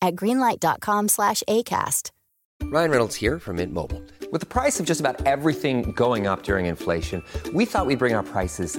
at greenlight.com slash ACAST. Ryan Reynolds here from Mint Mobile. With the price of just about everything going up during inflation, we thought we'd bring our prices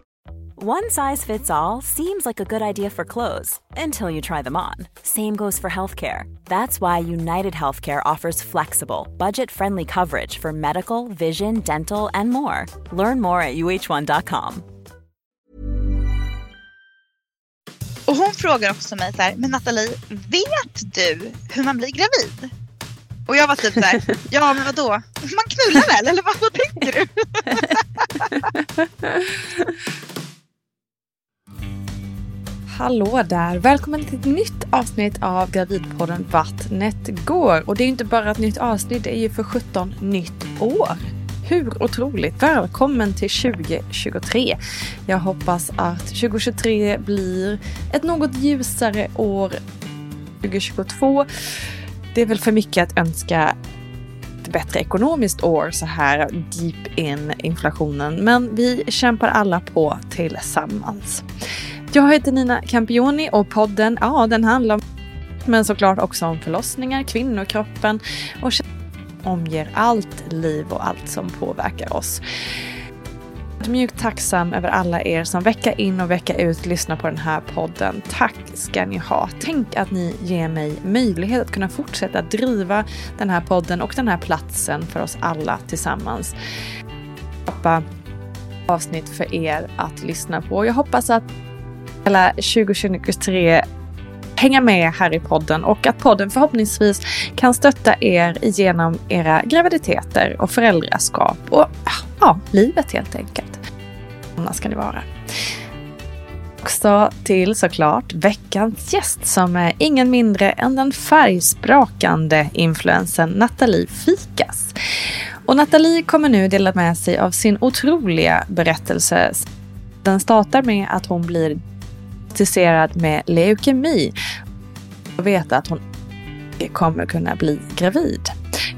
One size fits all seems like a good idea for clothes until you try them on. Same goes for healthcare. That's why United Healthcare offers flexible, budget friendly coverage for medical, vision, dental, and more. Learn more at uh1.com. Och hon frågar också mig så här, men Nathalie, vet du hur man blir gravid? Och jag var typ så här, ja men vadå? Man knullar väl? Eller vad, vad tänker du? Hallå där! Välkommen till ett nytt avsnitt av Gravidpodden Vattnet går. Och det är inte bara ett nytt avsnitt, det är ju för 17 nytt år. Hur otroligt! Välkommen till 2023. Jag hoppas att 2023 blir ett något ljusare år 2022. Det är väl för mycket att önska ett bättre ekonomiskt år så här deep in inflationen. Men vi kämpar alla på tillsammans. Jag heter Nina Campioni och podden, ja den handlar om, men såklart också om förlossningar, kvinnokroppen och omger allt liv och allt som påverkar oss. Mjukt tacksam över alla er som vecka in och vecka ut lyssnar på den här podden. Tack ska ni ha. Tänk att ni ger mig möjlighet att kunna fortsätta driva den här podden och den här platsen för oss alla tillsammans. Skapa avsnitt för er att lyssna på. Jag hoppas att hela 2023 hänga med här i podden och att podden förhoppningsvis kan stötta er genom era graviditeter och föräldraskap och ja, livet helt enkelt. Sådana ska det vara. Också till såklart veckans gäst som är ingen mindre än den färgsprakande influensen Nathalie Fikas. Och Nathalie kommer nu dela med sig av sin otroliga berättelse. Den startar med att hon blir diagnostiserad med leukemi och veta att hon kommer kunna bli gravid.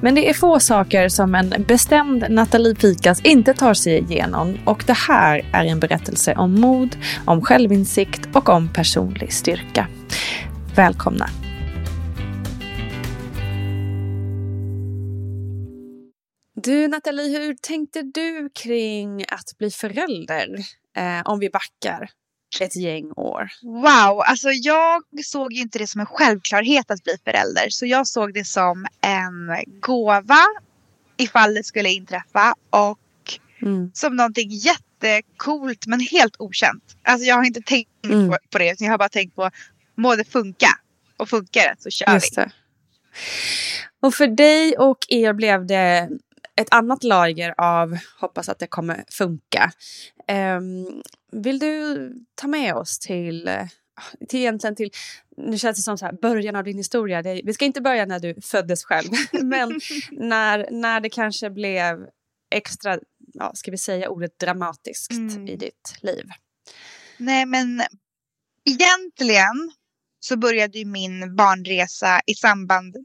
Men det är få saker som en bestämd Nathalie Pikas inte tar sig igenom och det här är en berättelse om mod, om självinsikt och om personlig styrka. Välkomna! Du Nathalie, hur tänkte du kring att bli förälder? Eh, om vi backar ett gäng år. Wow, alltså jag såg ju inte det som en självklarhet att bli förälder. Så jag såg det som en gåva ifall det skulle inträffa. Och mm. som någonting jättekult men helt okänt. Alltså jag har inte tänkt mm. på, på det. Jag har bara tänkt på, må det funka? Och funkar det så kör Just vi. Det. Och för dig och er blev det ett annat lager av hoppas att det kommer funka. Um, vill du ta med oss till, till egentligen till, nu känns det som så här, början av din historia. Det, vi ska inte börja när du föddes själv, men när, när det kanske blev extra, ja, ska vi säga ordet dramatiskt mm. i ditt liv? Nej, men egentligen så började ju min barnresa i samband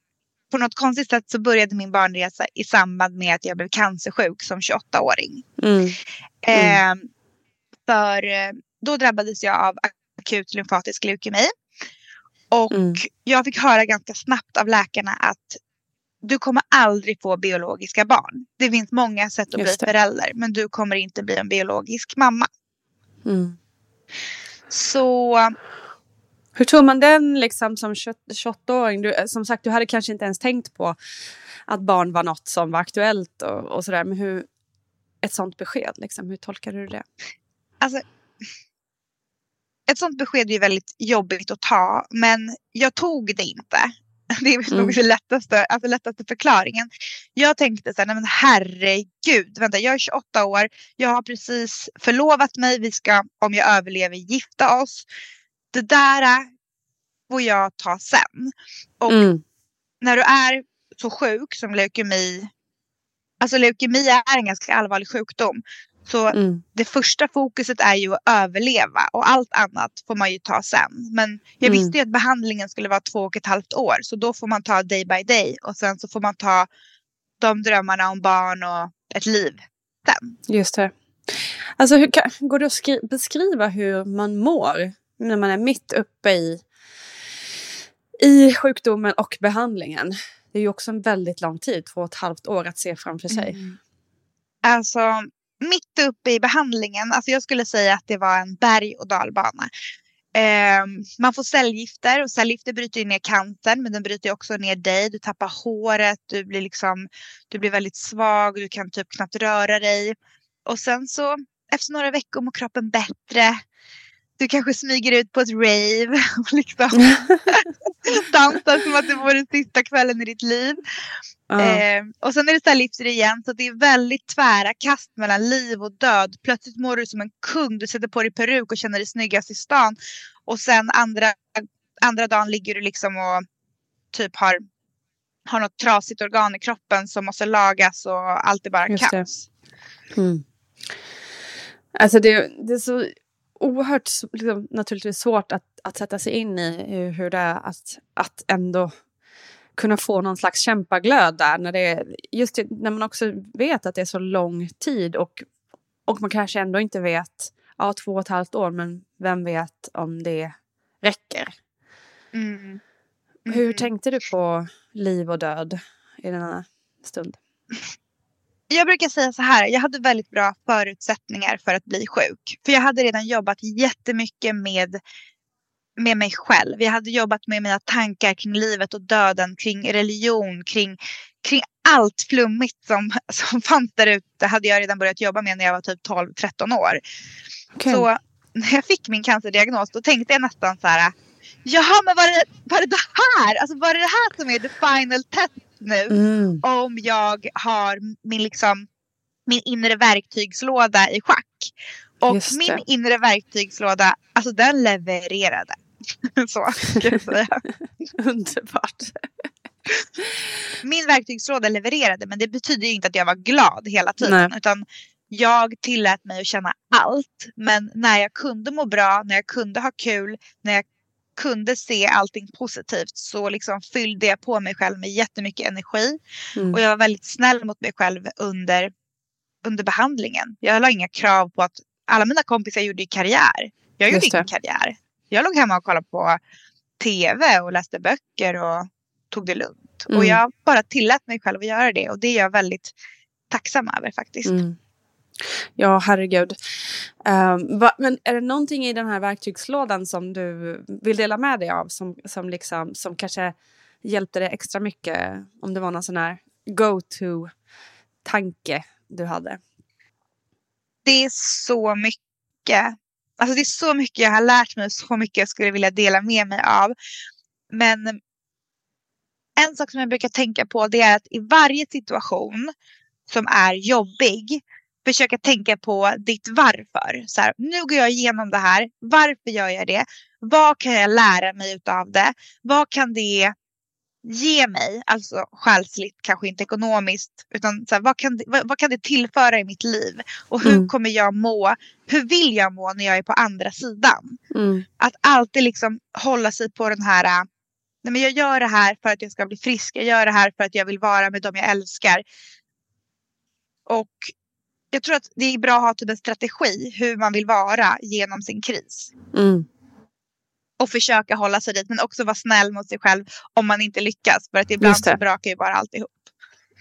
på något konstigt sätt så började min barnresa i samband med att jag blev cancersjuk som 28-åring. Mm. Mm. Eh, för då drabbades jag av akut lymfatisk leukemi. Och mm. jag fick höra ganska snabbt av läkarna att du kommer aldrig få biologiska barn. Det finns många sätt att Just bli det. förälder men du kommer inte bli en biologisk mamma. Mm. Så hur tog man den liksom som 28-åring? Du, som sagt, du hade kanske inte ens tänkt på att barn var något som var aktuellt och, och sådär. Men hur, ett sånt besked, liksom, hur tolkade du det? Alltså, ett sånt besked är väldigt jobbigt att ta, men jag tog det inte. Det är nog mm. den lättaste, alltså lättaste förklaringen. Jag tänkte så här, nej men herregud, vänta jag är 28 år, jag har precis förlovat mig, vi ska om jag överlever gifta oss det där får jag ta sen. Och mm. när du är så sjuk som leukemi, alltså leukemi är en ganska allvarlig sjukdom. Så mm. det första fokuset är ju att överleva och allt annat får man ju ta sen. Men jag mm. visste ju att behandlingen skulle vara två och ett halvt år så då får man ta day by day och sen så får man ta de drömmarna om barn och ett liv sen. Just det. Alltså hur, går det att beskriva hur man mår när man är mitt uppe i, i sjukdomen och behandlingen. Det är ju också en väldigt lång tid, två och ett halvt år att se framför sig. Mm. Alltså, mitt uppe i behandlingen, alltså jag skulle säga att det var en berg och dalbana. Eh, man får cellgifter och cellgifter bryter ner cancern men den bryter också ner dig. Du tappar håret, du blir, liksom, du blir väldigt svag, du kan typ knappt röra dig. Och sen så efter några veckor mår kroppen bättre du kanske smyger ut på ett rave och liksom dansar som att det vore sista kvällen i ditt liv. Uh. Eh, och sen är det så här livstid igen så det är väldigt tvära kast mellan liv och död. Plötsligt mår du som en kung, du sätter på dig peruk och känner dig snyggast i stan. Och sen andra, andra dagen ligger du liksom och typ har, har något trasigt organ i kroppen som måste lagas och allt är bara Just kaos. Mm. Alltså det, det är så oerhört liksom, naturligtvis svårt att, att sätta sig in i hur det är att, att ändå kunna få någon slags kämpaglöd där när det är just när man också vet att det är så lång tid och, och man kanske ändå inte vet, ja två och ett halvt år men vem vet om det räcker. Mm. Mm. Hur tänkte du på liv och död i denna stund? jag brukar säga så här, jag hade väldigt bra förutsättningar för att bli sjuk. För jag hade redan jobbat jättemycket med, med mig själv. Jag hade jobbat med mina tankar kring livet och döden, kring religion, kring, kring allt flummigt som, som fanns där ute hade jag redan börjat jobba med när jag var typ 12-13 år. Okay. Så när jag fick min cancerdiagnos då tänkte jag nästan så här, jaha men var det, var det det här? Alltså var det det här som är the final test nu mm. om jag har min, liksom, min inre verktygslåda i schack. Och min inre verktygslåda, alltså den levererade. Så ska jag säga. Underbart. min verktygslåda levererade men det betyder ju inte att jag var glad hela tiden. Nej. Utan jag tillät mig att känna allt. Men när jag kunde må bra, när jag kunde ha kul, när jag kunde se allting positivt så liksom fyllde jag på mig själv med jättemycket energi. Mm. Och jag var väldigt snäll mot mig själv under, under behandlingen. Jag la inga krav på att alla mina kompisar gjorde karriär. Jag gjorde ingen karriär. Jag låg hemma och kollade på tv och läste böcker och tog det lugnt. Mm. Och jag bara tillät mig själv att göra det och det är jag väldigt tacksam över faktiskt. Mm. Ja, herregud. Um, va, men är det någonting i den här verktygslådan som du vill dela med dig av som, som, liksom, som kanske hjälpte dig extra mycket? Om det var någon sån här go-to-tanke du hade? Det är så mycket. Alltså det är så mycket jag har lärt mig och så mycket jag skulle vilja dela med mig av. Men en sak som jag brukar tänka på det är att i varje situation som är jobbig försöka tänka på ditt varför. Så här, nu går jag igenom det här. Varför gör jag det? Vad kan jag lära mig av det? Vad kan det ge mig? Alltså själsligt, kanske inte ekonomiskt. Utan så här, vad, kan det, vad, vad, kan det tillföra i mitt liv? Och hur mm. kommer jag må? Hur vill jag må när jag är på andra sidan? Mm. Att alltid liksom hålla sig på den här Nej, men jag gör det här för att jag ska bli frisk. Jag gör det här för att jag vill vara med dem jag älskar. Och jag tror att det är bra att ha typ en strategi hur man vill vara genom sin kris. Mm. Och försöka hålla sig dit men också vara snäll mot sig själv om man inte lyckas. För att ibland så brakar ju bara alltihop.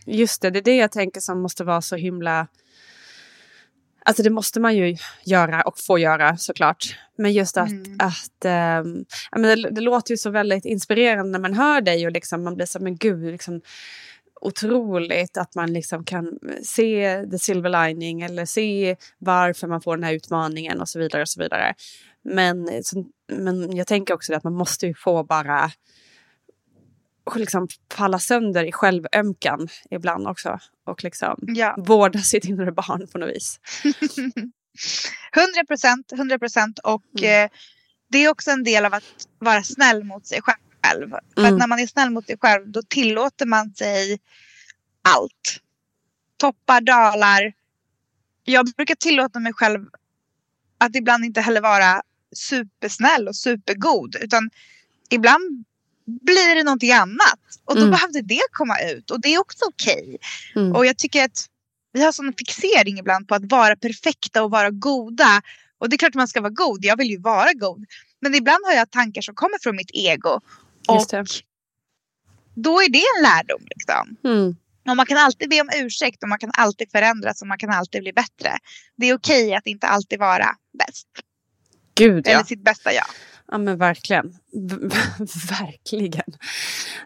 Just det, det är det jag tänker som måste vara så himla... Alltså det måste man ju göra och få göra såklart. Men just att, Mm. att men det, det låter ju så väldigt inspirerande när man hör dig och liksom man blir så men gud, liksom, otroligt att man liksom kan se the silver lining eller se varför man får den här utmaningen och så vidare och så vidare. Men, men jag tänker också att man måste ju få bara liksom falla sönder i självömkan ibland också. Och liksom Ja. vårda sitt inre barn på något vis. 100 procent, 100 procent. Och Mm. eh, det är också en del av att vara snäll mot sig själv. För Mm. att när man är snäll mot sig själv då tillåter man sig allt. Toppar, dalar. Jag brukar tillåta mig själv att ibland inte heller vara supersnäll och supergod. Utan ibland blir det någonting annat. Och då Mm. behövde det komma ut. Och det är också okej. Mm. Och jag tycker att vi har sån fixering ibland på att vara perfekta och vara goda. Och det är klart att man ska vara god. Jag vill ju vara god. Men ibland har jag tankar som kommer från mitt ego. Och då är det en lärdom. Liksom. Mm. Och man kan alltid be om ursäkt och man kan alltid förändras och man kan alltid bli bättre. Det är okej att inte alltid vara bäst. Gud Eller ja. sitt bästa jag. Ja men verkligen. V- verkligen.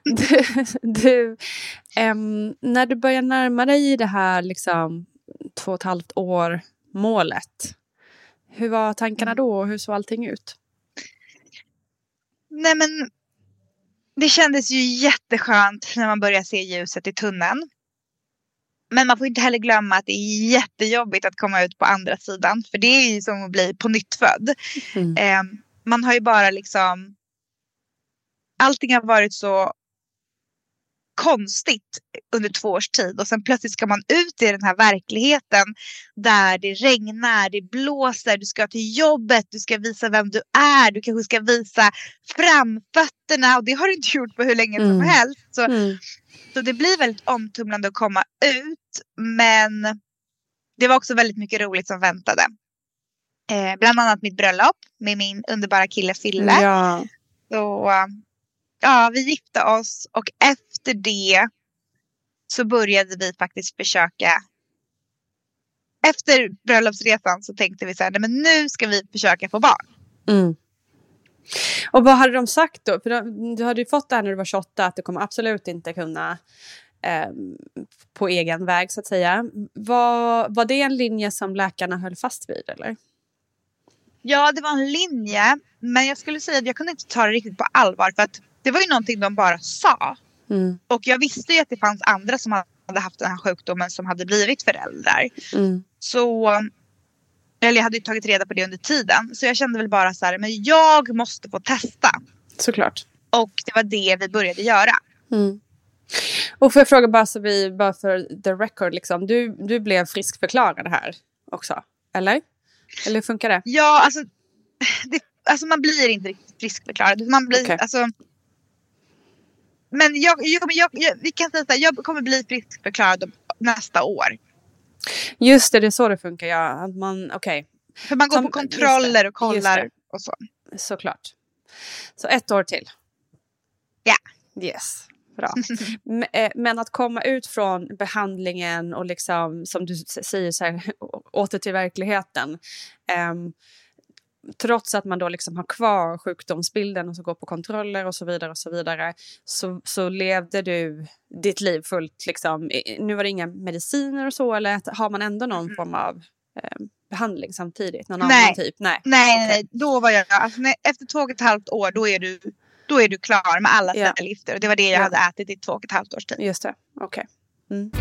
Du, du ehm, när du börjar närma dig det här liksom två och ett halvt år målet. Hur var tankarna då och hur såg allting ut? Nej men det kändes ju jätteskönt när man börjar se ljuset i tunneln. Men man får inte heller glömma att det är jättejobbigt att komma ut på andra sidan. För det är ju som att bli på nytt född. Mm. Eh, man har ju bara liksom... Allting har varit så konstigt under två års tid och sen plötsligt ska man ut i den här verkligheten där det regnar, det blåser, du ska till jobbet, du ska visa vem du är, du kanske ska visa framfötterna och det har du inte gjort på hur länge som Mm. helst. Så, Mm. så det blir väldigt omtumlande att komma ut men det var också väldigt mycket roligt som väntade. Eh, bland annat mitt bröllop med min underbara kille Fille. Ja. Så ja, vi gifte oss och efter det så började vi faktiskt försöka. Efter bröllopsresan så tänkte vi så här, nej men nu ska vi försöka få barn. Mm. Och vad hade de sagt då? För de- du hade ju fått det här när du var 28 att du kommer absolut inte kunna eh, på egen väg så att säga. Var, var det en linje som läkarna höll fast vid eller? Ja, det var en linje, men jag skulle säga att jag kunde inte ta det riktigt på allvar för att det var ju någonting de bara sa. Mm. Och jag visste ju att det fanns andra som hade haft den här sjukdomen som hade blivit föräldrar. Mm. Så, eller jag hade ju tagit reda på det under tiden. Så jag kände väl bara så här, men jag måste få testa. Såklart. Och det var det vi började göra. Mm. Och får jag fråga bara så vi, bara för the record, liksom, du, du blev friskförklarad här också, eller? Eller hur funkar det? Ja, alltså, det, alltså man blir inte riktigt friskförklarad. Man blir, Okej. alltså, men jag, jag, jag, jag, vi kan säga så här, jag kommer bli friskförklarad nästa år. Just det, det är så det funkar, ja. Att man, okej, För man går Som- på kontroller och kollar och så. såklart. Så ett år till. Ja. Yes, bra. Eh, Men att komma ut från behandlingen och liksom, som du säger, så här, åter till verkligheten. ehm, trots att man då liksom har kvar sjukdomsbilden och så går på kontroller och så vidare och så vidare så, så levde du ditt liv fullt. Liksom. Nu var det inga mediciner och så eller har man ändå någon form av eh, behandling samtidigt? Någon Nej. annan typ? Nej. Nej, Okej. nej, då var jag, alltså, nej, efter två och ett halvt år då är du, då är du klar med alla Ja. cellgifter. Och det var det jag Ja. hade ätit i två och ett halvt års tid. Just det, okej. Mm.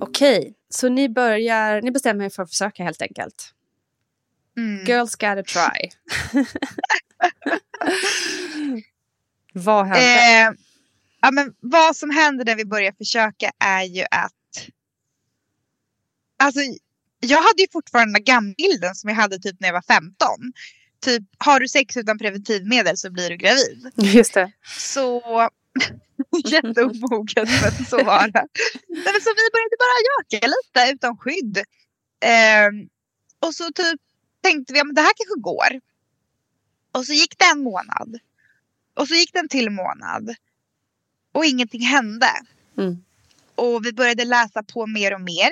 Okej, så ni börjar, ni bestämmer er för att försöka helt enkelt. Mm. Girls gotta try. Vad hände? Eh, ja, men vad som händer när vi börjar försöka är ju att... Alltså, jag hade ju fortfarande den där gamla bilden som jag hade typ när jag var 15. Typ har du sex utan preventivmedel så blir du gravid. Just det. Så jätteomoget men så var det. Nej, så vi började bara göka lite utan skydd. Eh, och så typ tänkte vi att det här kanske går. Och så gick det en månad. Och så gick det en till månad. Och ingenting hände. Mm. Och vi började läsa på mer och mer.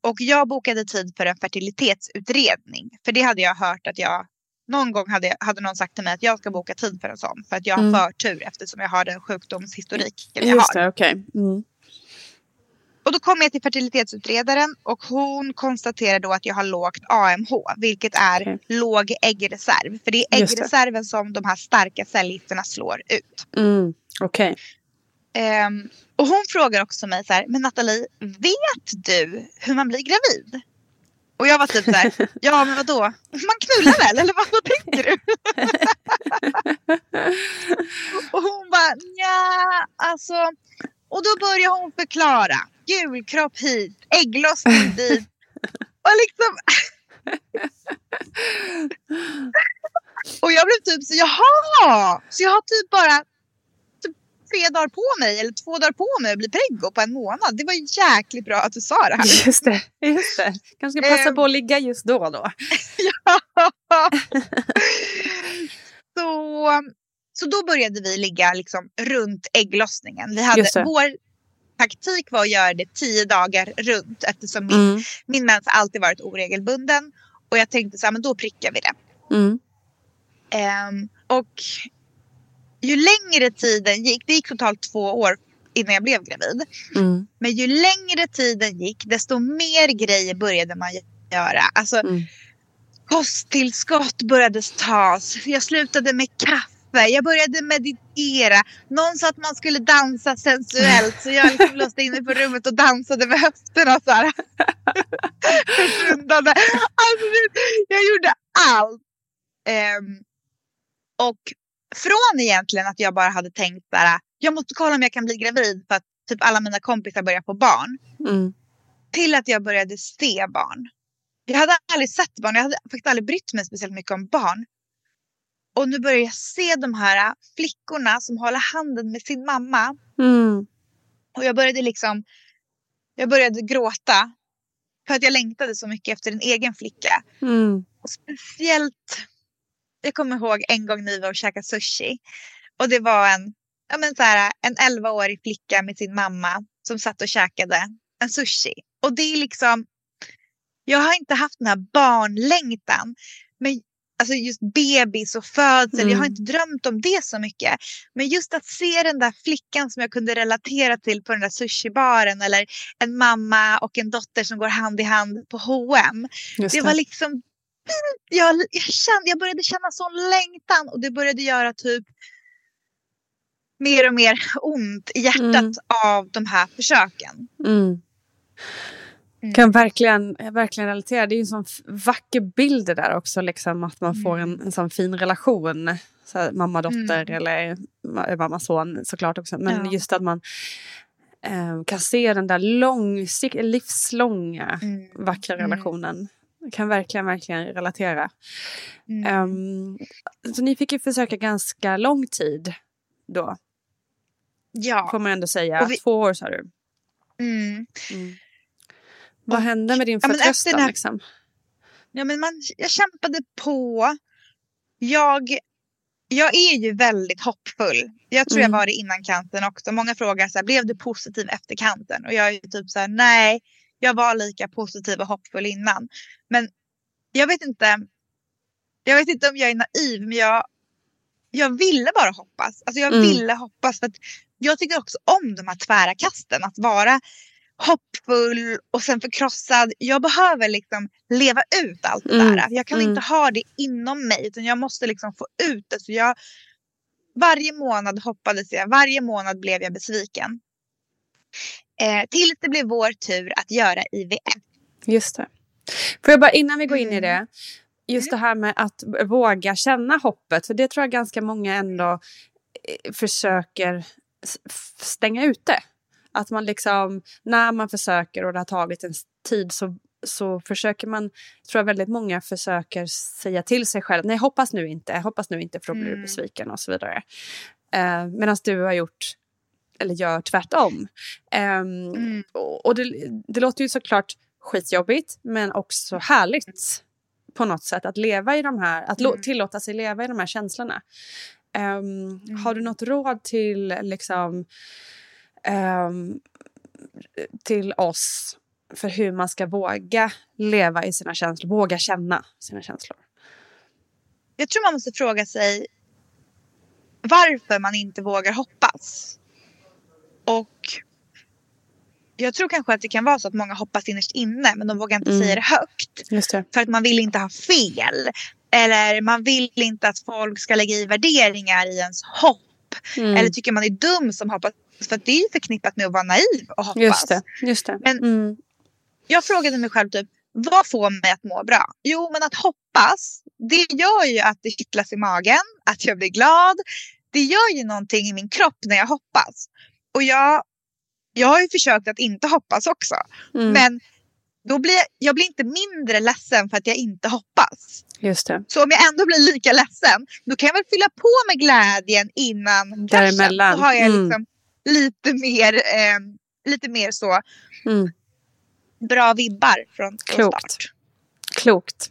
Och jag bokade tid för en fertilitetsutredning. För det hade jag hört att jag någon gång hade, hade någon sagt till mig att jag ska boka tid för en sån. För att jag har Mm. förtur eftersom jag har den sjukdomshistorik jag Just har. det, okej. Mm. Och då kom jag till fertilitetsutredaren och hon konstaterar då att jag har lågt AMH. Vilket är Okej. låg äggreserv. För det är äggreserven som de här starka cellgifterna slår ut. Mm. Okej. Ehm, och hon frågar också mig så här, men Nathalie, vet du hur man blir gravid? Och jag var typ så här, ja men vadå? Man knullar väl eller vad, vad tänker du? och hon bara, ja alltså. Och då börjar hon förklara, gulkropp hit, ägglossning dit. Och liksom. och jag blev typ så, jaha! Så jag har typ bara tre dagar på mig eller två dagar på mig att bli preggo på en månad. Det var jäkligt bra att du sa det här. Just det. Just det. Kanske ska passa Ehm. på att ligga just då då. så, så då började vi ligga liksom runt ägglossningen. Vi hade, vår taktik var att göra det tio dagar runt eftersom min, Mm. min mens alltid varit oregelbunden. Och jag tänkte så här, men då prickar vi det. Mm. Ehm, och ju längre tiden gick, det gick totalt två år innan jag blev gravid. Mm. Men ju längre tiden gick desto mer grejer började man göra. Alltså Mm. kosttillskott började tas. Jag slutade med kaffe. Jag började meditera. Någon sa att man skulle dansa sensuellt. Så jag liksom låste in mig på rummet och dansade med höfterna så här. Alltså, jag gjorde allt. Ehm, och från egentligen att jag bara hade tänkt här. Jag måste kolla om jag kan bli gravid för att typ alla mina kompisar börjar få barn Mm. till att jag började se barn. Jag hade aldrig sett barn, jag hade faktiskt aldrig brytt mig speciellt mycket om barn. Och nu börjar jag se de här flickorna som håller handen med sin mamma. Mm. Och jag började liksom, jag började gråta. För att jag längtade så mycket efter en egen flicka. Mm. Och speciellt, jag kommer ihåg en gång vi var och käkade sushi. Och det var en, ja men så här, en 11-årig flicka med sin mamma som satt och käkade en sushi. Och det är liksom, jag har inte haft den här barnlängtan. Men alltså just bebis och födsel, jag har Mm. inte drömt om det så mycket. Men just att se den där flickan som jag kunde relatera till på den där sushibaren. Eller en mamma och en dotter som går hand i hand på H&M det det. var liksom, jag, jag, kände, jag började känna sån längtan och det började göra typ mer och mer ont i hjärtat Mm. av de här försöken. Mm. Mm. Kan verkligen, verkligen relatera. Det är en sån vacker bild det där också. Liksom, att man får en, en sån fin relation. Så mamma-dotter Mm. eller ma- mamma-son såklart också. Men Ja. just att man eh, kan se den där långsik- livslånga Mm. vackra Mm. relationen. Jag kan verkligen, verkligen relatera. Mm. Ehm, så ni fick ju försöka ganska lång tid då. ja. Får man ändå säga. Vi- Två år sa du. Mm. Vad Och- hände med din ja, förtröstan? den här- liksom? ja men man, jag kämpade på. Jag, jag är ju väldigt hoppfull. Jag tror Mm. jag var det innan kanten också. Många frågar så här, blev du positiv efter kanten? Och jag är typ så här, nej, jag var lika positiv och hoppfull innan. Men jag vet inte. Jag vet inte om jag är naiv, men jag, jag ville bara hoppas. Alltså jag Mm. ville hoppas för jag tycker också om de här tvära kasten. Att vara hoppfull och sen förkrossad. Jag behöver liksom leva ut allt det Mm, där. Jag kan mm. inte ha det inom mig utan jag måste liksom få ut det. Så jag, varje månad hoppades jag, varje månad blev jag besviken. Eh, tills det blev vår tur att göra IVF. Just det. Får jag bara innan vi går in i Mm. det. Just det här med att våga känna hoppet. För det tror jag ganska många ändå eh, försöker stänga ute. Att man liksom, när man försöker och det har tagit en tid så så försöker man, tror jag väldigt många försöker säga till sig själv, nej hoppas nu inte, hoppas nu inte för då blir du Mm. besviken och så vidare. Eh, Medan du har gjort, eller gör tvärtom. Ehm, Mm. och och det, det låter ju såklart skitjobbigt men också härligt på något sätt att leva i de här, att Mm. tillåta sig leva i de här känslorna. Ehm, Har du något råd till liksom ehm, till oss för hur man ska våga leva i sina känslor, våga känna sina känslor? Jag tror man måste fråga sig varför man inte vågar hoppas. Och jag tror kanske att det kan vara så att många hoppas innerst inne men de vågar inte Mm. säga det högt. Det. För att man vill inte ha fel. Eller man vill inte att folk ska lägga i värderingar i ens hopp. Mm. Eller tycker man är dum som hoppas. För att det är förknippat med att vara naiv och hoppas. Just det. Just det. Men- mm. Jag frågade mig själv typ, vad får mig att må bra? Jo, men att hoppas, det gör ju att det kittlas i magen, att jag blir glad. Det gör ju någonting i min kropp när jag hoppas. Och jag, jag har ju försökt att inte hoppas också. Mm. Men då blir jag, jag blir inte mindre ledsen för att jag inte hoppas. Just det. Så om jag ändå blir lika ledsen, då kan jag väl fylla på med glädjen innan kraschen. Så har jag Mm. liksom lite mer, eh, lite mer så Mm. bra vibbar från, från Klokt. start. Klokt.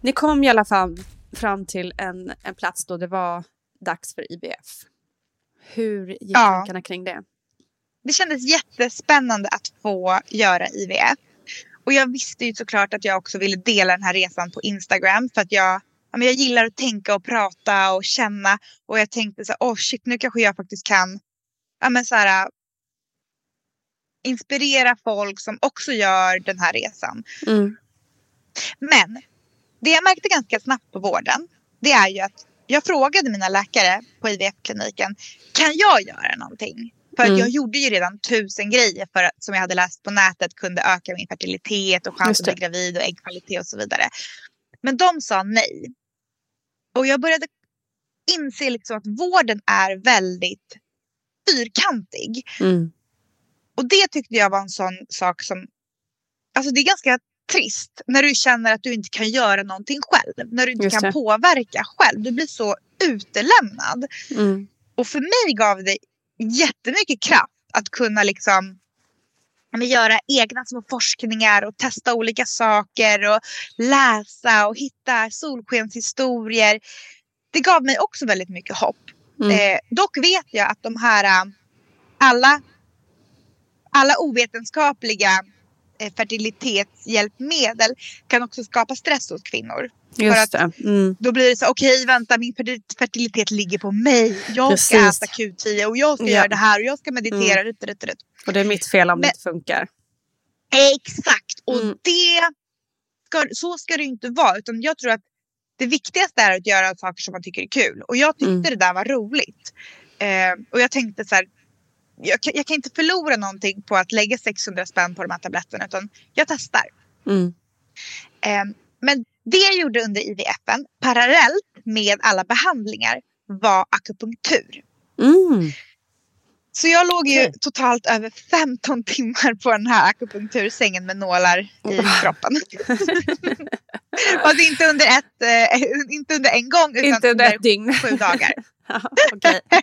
Ni kom i alla fall fram till en, en plats då det var dags för IVF. Hur gick Ja. tankarna kring det? Det kändes jättespännande att få göra IVF. Och jag visste ju såklart att jag också ville dela den här resan på Instagram. För att jag, ja, men jag gillar att tänka och prata och känna. Och jag tänkte så här, oh shit nu kanske jag faktiskt kan ja, men så här, inspirera folk som också gör den här resan. Mm. Men det jag märkte ganska snabbt på vården, det är ju att jag frågade mina läkare på IVF-kliniken, kan jag göra någonting? För Mm. jag gjorde ju redan tusen grejer för att, som jag hade läst på nätet kunde öka min fertilitet och chans att bli gravid och äggkvalitet och så vidare. Men de sa nej. Och jag började inse liksom att vården är väldigt fyrkantig. Mm. Och det tyckte jag var en sån sak som, alltså det är ganska trist när du känner att du inte kan göra någonting själv. När du inte Just kan det. påverka själv. Du blir så utelämnad. Mm. Och för mig gav det jättemycket kraft att kunna liksom men göra egna små forskningar och testa olika saker och läsa och hitta solskenshistorier. Det gav mig också väldigt mycket hopp. Mm. Eh, dock vet jag att de här äh, alla, alla ovetenskapliga fertilitetshjälpmedel kan också skapa stress hos kvinnor. Just att- det. Mm. Då blir det så, okej vänta min fertil- fertilitet ligger på mig. Jag ska Precis. äta Q10 och jag ska Ja. göra det här och jag ska meditera. Rut, rut, rut. Och det är mitt fel om det Men- inte funkar. Exakt, och Mm. det ska, så ska det inte vara. Utan jag tror att det viktigaste är att göra saker som man tycker är kul. Och jag tyckte Mm. det där var roligt. Eh, och jag tänkte så här, jag kan, jag kan inte förlora någonting på att lägga 600 spänn på de här tabletterna. Utan jag testar. Mm. Eh, men det jag gjorde under IVFen parallellt med alla behandlingar var akupunktur. Mm. Så jag låg ju Okej. totalt över 15 timmar på den här akupunktursängen med nålar i kroppen. Fast inte under, ett, eh, inte under en gång utan Inte under ett dygn. sju dagar. Okej,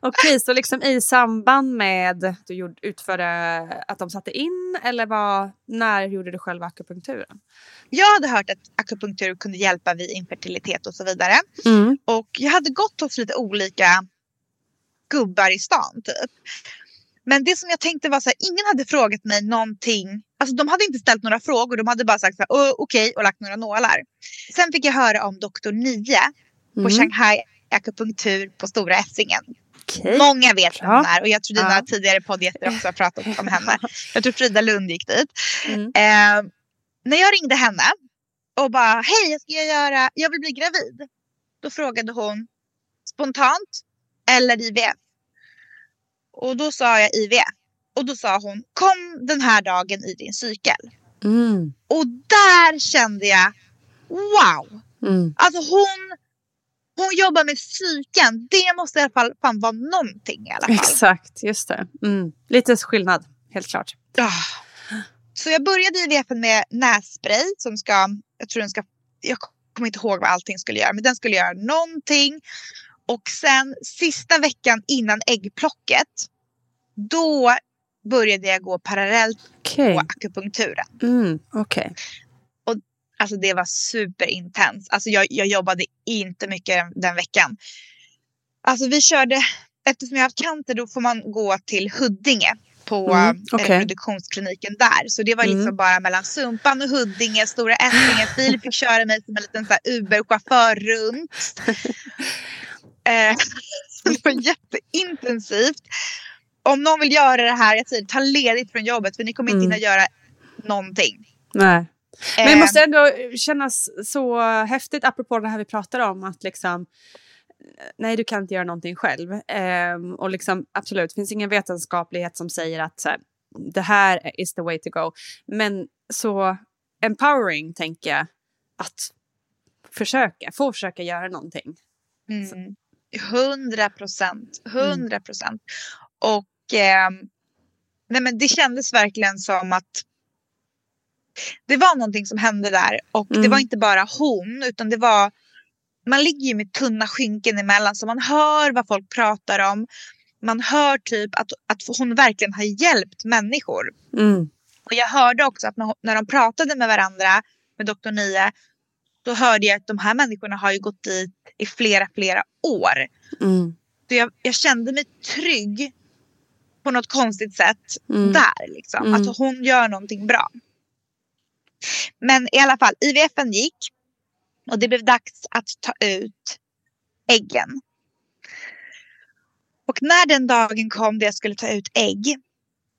Okej, så liksom i samband med du gjorde, utförde att de satte in eller vad, när gjorde du själva akupunkturen? Jag hade hört att akupunktur kunde hjälpa vid infertilitet och så vidare. Mm. Och jag hade gått hos lite olika gubbar i stan typ. Men det som jag tänkte var så här, ingen hade frågat mig någonting. Alltså de hade inte ställt några frågor, de hade bara sagt så här, "Åh, okej och lagt några nålar. Sen fick jag höra om doktor Nye på Mm. Shanghai akupunktur på Stora Essingen. Okej. Många vet vem Ja. hon är och jag tror dina Ja. tidigare poddgäster också har pratat om henne. Jag tror Frida Lund gick dit. Mm. Eh, när jag ringde henne och bara hej jag ska göra, jag vill bli gravid. Då frågade hon spontant eller IVF. Och då sa jag IVF. Och då sa hon kom den här dagen i din cykel. Mm. Och där kände jag wow. Mm. Alltså hon, hon jobbar med psyken. Det måste i alla fall fan vara någonting i alla fall. Exakt, just det. Mm. Lite skillnad, helt klart. Ah. Så jag började i VFN med nässpray som ska, jag tror den ska, jag kommer inte ihåg vad allting skulle göra, men den skulle göra någonting. Och sen sista veckan innan äggplocket, då började jag gå parallellt okay. på akupunkturen. Mm, okay. Alltså det var superintens. Alltså jag, jag jobbade inte mycket den veckan. Alltså vi körde, eftersom jag har haft cancer då får man gå till Huddinge på mm, okay. reproduktionskliniken där. Så det var liksom mm. bara mellan Sumpan och Huddinge, Stora Ättlinge. Filip fick köra mig som en liten Uber-chaufför runt. eh, det var jätteintensivt. Om någon vill göra det här, jag säger ta ledigt från jobbet för ni kommer inte mm. hinna göra någonting. Nej. Men det måste ändå kännas så häftigt apropå det här vi pratar om att liksom nej du kan inte göra någonting själv. Um, och liksom absolut, det finns ingen vetenskaplighet som säger att här, det här is the way to go. Men så empowering tänker jag att försöka, få försöka göra någonting. Mm. Hundra procent, hundra procent. Och eh, nej men det kändes verkligen som att det var någonting som hände där och mm. det var inte bara hon utan det var man ligger ju med tunna skynken emellan så man hör vad folk pratar om. Man hör typ att, att hon verkligen har hjälpt människor. Mm. Och jag hörde också att när, när de pratade med varandra, med doktor Nia, då hörde jag att de här människorna har ju gått dit i flera, flera år. Mm. Så jag, jag, kände mig trygg på något konstigt sätt mm. där. Liksom. Mm. Att hon gör någonting bra. Men i alla fall, IVFen gick. Och det blev dags att ta ut äggen. Och när den dagen kom då jag skulle ta ut ägg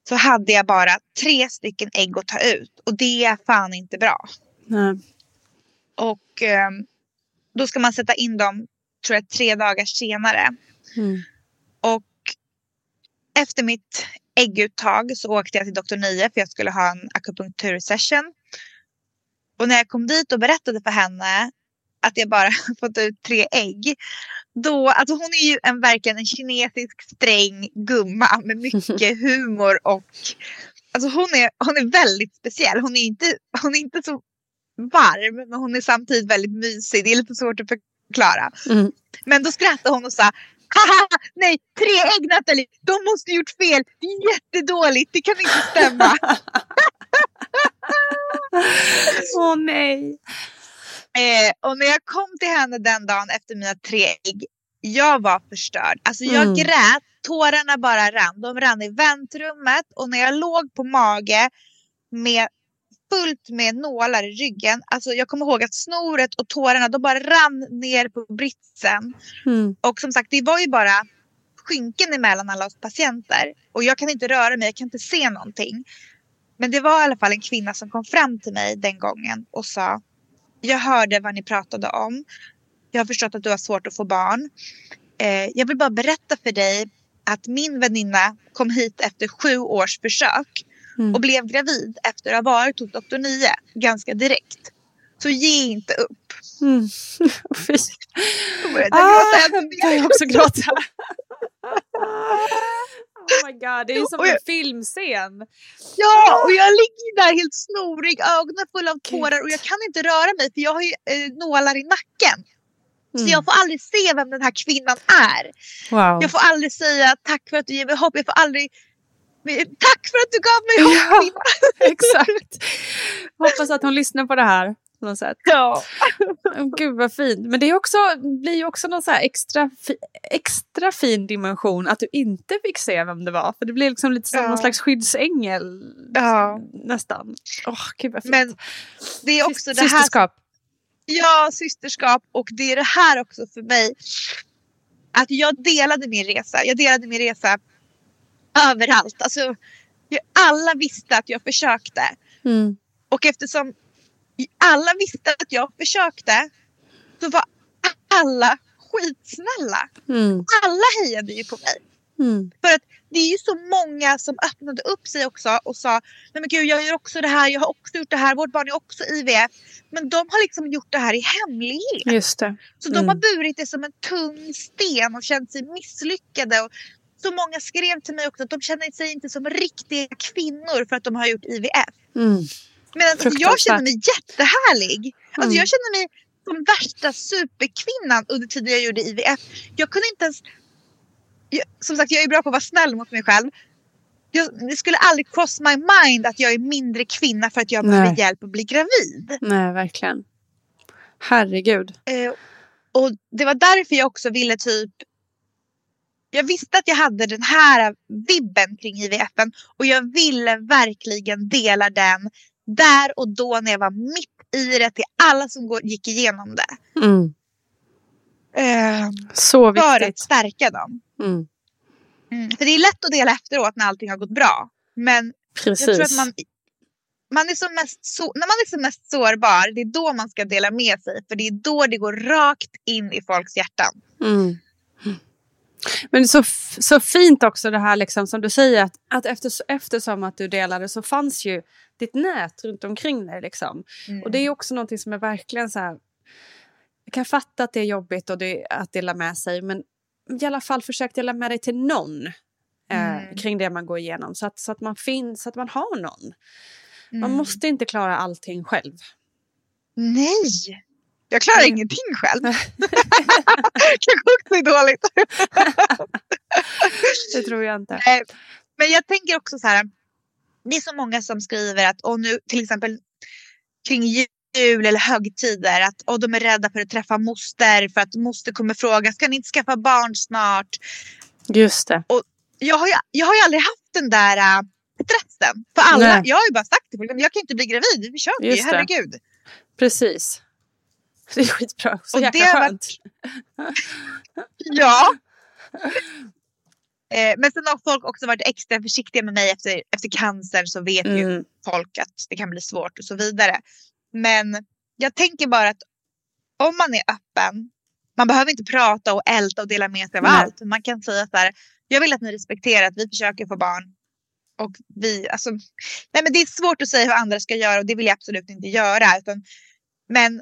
så hade jag bara tre stycken ägg att ta ut. Och det är fan inte bra. Nej. Och eh, då ska man sätta in dem, tror jag, tre dagar senare. Mm. Och efter mitt ägguttag så åkte jag till doktor Nia för jag skulle ha en akupunktursession. Och när jag kom dit och berättade för henne att jag bara fått ut tre ägg. Då, alltså hon är ju en, verkligen en kinesisk sträng gumma med mycket humor och alltså hon, är, hon är väldigt speciell. Hon är, inte, hon är inte så varm men hon är samtidigt väldigt mysig. Det är lite svårt att förklara. Mm. Men då skrattade hon och sa Haha, nej, tre ägg Nathalie, de måste gjort fel. Det är jättedåligt, det kan inte stämma. Åh oh, nej. Eh, och när jag kom till henne den dagen efter mina tre ägg, jag var förstörd. Alltså jag mm. grät, tårarna bara rann. De rann i väntrummet och när jag låg på mage med fullt med nålar i ryggen. Alltså jag kommer ihåg att snoret och tårarna de bara rann ner på britsen. Mm. Och som sagt, det var ju bara skynken emellan alla oss patienter. Och jag kan inte röra mig, jag kan inte se någonting. Men det var i alla fall en kvinna som kom fram till mig den gången och sa jag hörde vad ni pratade om. Jag har förstått att du har svårt att få barn. Eh, jag vill bara berätta för dig att min väninna kom hit efter sju års försök mm. och blev gravid efter att ha varit hos doktor Nio ganska direkt. Så ge inte upp. Mm. Fy. Började jag gråta ännu mer. Jag också gråta. Oh my god, det är som en filmscen. Ja, och jag ligger där helt snorig, ögonen fulla av tårar och jag kan inte röra mig för jag har ju eh, nålar i nacken. Mm. Så jag får aldrig se vem den här kvinnan är. Wow. Jag får aldrig säga tack för att du ger mig hopp. Jag får aldrig Tack för att du gav mig hopp! Ja, exakt. Hoppas att hon lyssnar på det här på något sätt. Ja. Gud vad fint. Men det är också, blir ju också någon så extra, extra fin dimension att du inte fick se vem det var. För det blir liksom lite som ja. någon slags skyddsängel. Ja. Nästan. Oh, Gud vad fint. Men det är också det här. Systerskap. Ja, systerskap. Och det är det här också för mig. Att jag delade min resa. Jag delade min resa överallt. Alltså, alla visste att jag försökte. Mm. Och eftersom alla visste att jag försökte så var alla skitsnälla. Mm. Alla hejade ju på mig. Mm. För att det är ju så många som öppnade upp sig också och sa nej men gud jag gör också det här, jag har också gjort det här, vårt barn är också IVF. Men de har liksom gjort det här i hemlighet. Just det. Så de har burit det som en tung sten och känt sig misslyckade. Och så många skrev till mig också att de känner sig inte som riktiga kvinnor för att de har gjort IVF. Mm. Medan alltså, jag känner mig jättehärlig. Alltså, Mm. Jag känner mig som värsta superkvinnan under tiden jag gjorde IVF. Jag kunde inte ens... Jag, som sagt, jag är bra på att vara snäll mot mig själv. Jag, det skulle aldrig cross my mind att jag är mindre kvinna för att jag Nej. behöver hjälp att bli gravid. Nej, verkligen. Herregud. Eh, och det var därför jag också ville typ... Jag visste att jag hade den här vibben kring IVFen och jag ville verkligen dela den där och då när jag var mitt i det till alla som går, gick igenom det. Mm. Eh, Så för att viktigt. stärka dem. Mm. Mm. För det är lätt att dela efteråt när allting har gått bra. Men Precis. jag tror att man, man är som mest så, när man är som mest sårbar, det är då man ska dela med sig. För det är då det går rakt in i folks hjärtan. Mm. Men så, så fint också det här liksom, som du säger att, att efter, eftersom att du delade så fanns ju ditt nät runt omkring dig. Liksom. Mm. Och det är också någonting som är verkligen så här. Jag kan fatta att det är jobbigt och det, att dela med sig men i alla fall försök dela med dig till någon eh, Mm. kring det man går igenom så att, så att man finns, så att man har någon. Man Mm. måste inte klara allting själv. Nej! Jag klarar Nej. ingenting själv. Kanske också är dåligt. Det tror jag inte. Nej, Men jag tänker också så här. Det är så många som skriver att och nu till exempel kring jul eller högtider att och de är rädda för att träffa moster för att moster kommer fråga ska ni inte skaffa barn snart? Just det. Jag har ju, jag har ju aldrig haft den där äh, stressen. För alla, Nej. jag har ju bara sagt till folk, jag kan inte bli gravid, vi köper ju, det. herregud. Precis. Det är skitbra. Så Och jäkla skönt. Ja. Eh, men sen har folk också varit extra försiktiga med mig efter, efter cancer så vet ju Mm. folk att det kan bli svårt och så vidare. Men jag tänker bara att om man är öppen, man behöver inte prata och älta och dela med sig av Nej. allt. Man kan säga så här, jag vill att ni respekterar att vi försöker få barn. Och vi, alltså, nej men det är svårt att säga hur andra ska göra och det vill jag absolut inte göra. Utan, men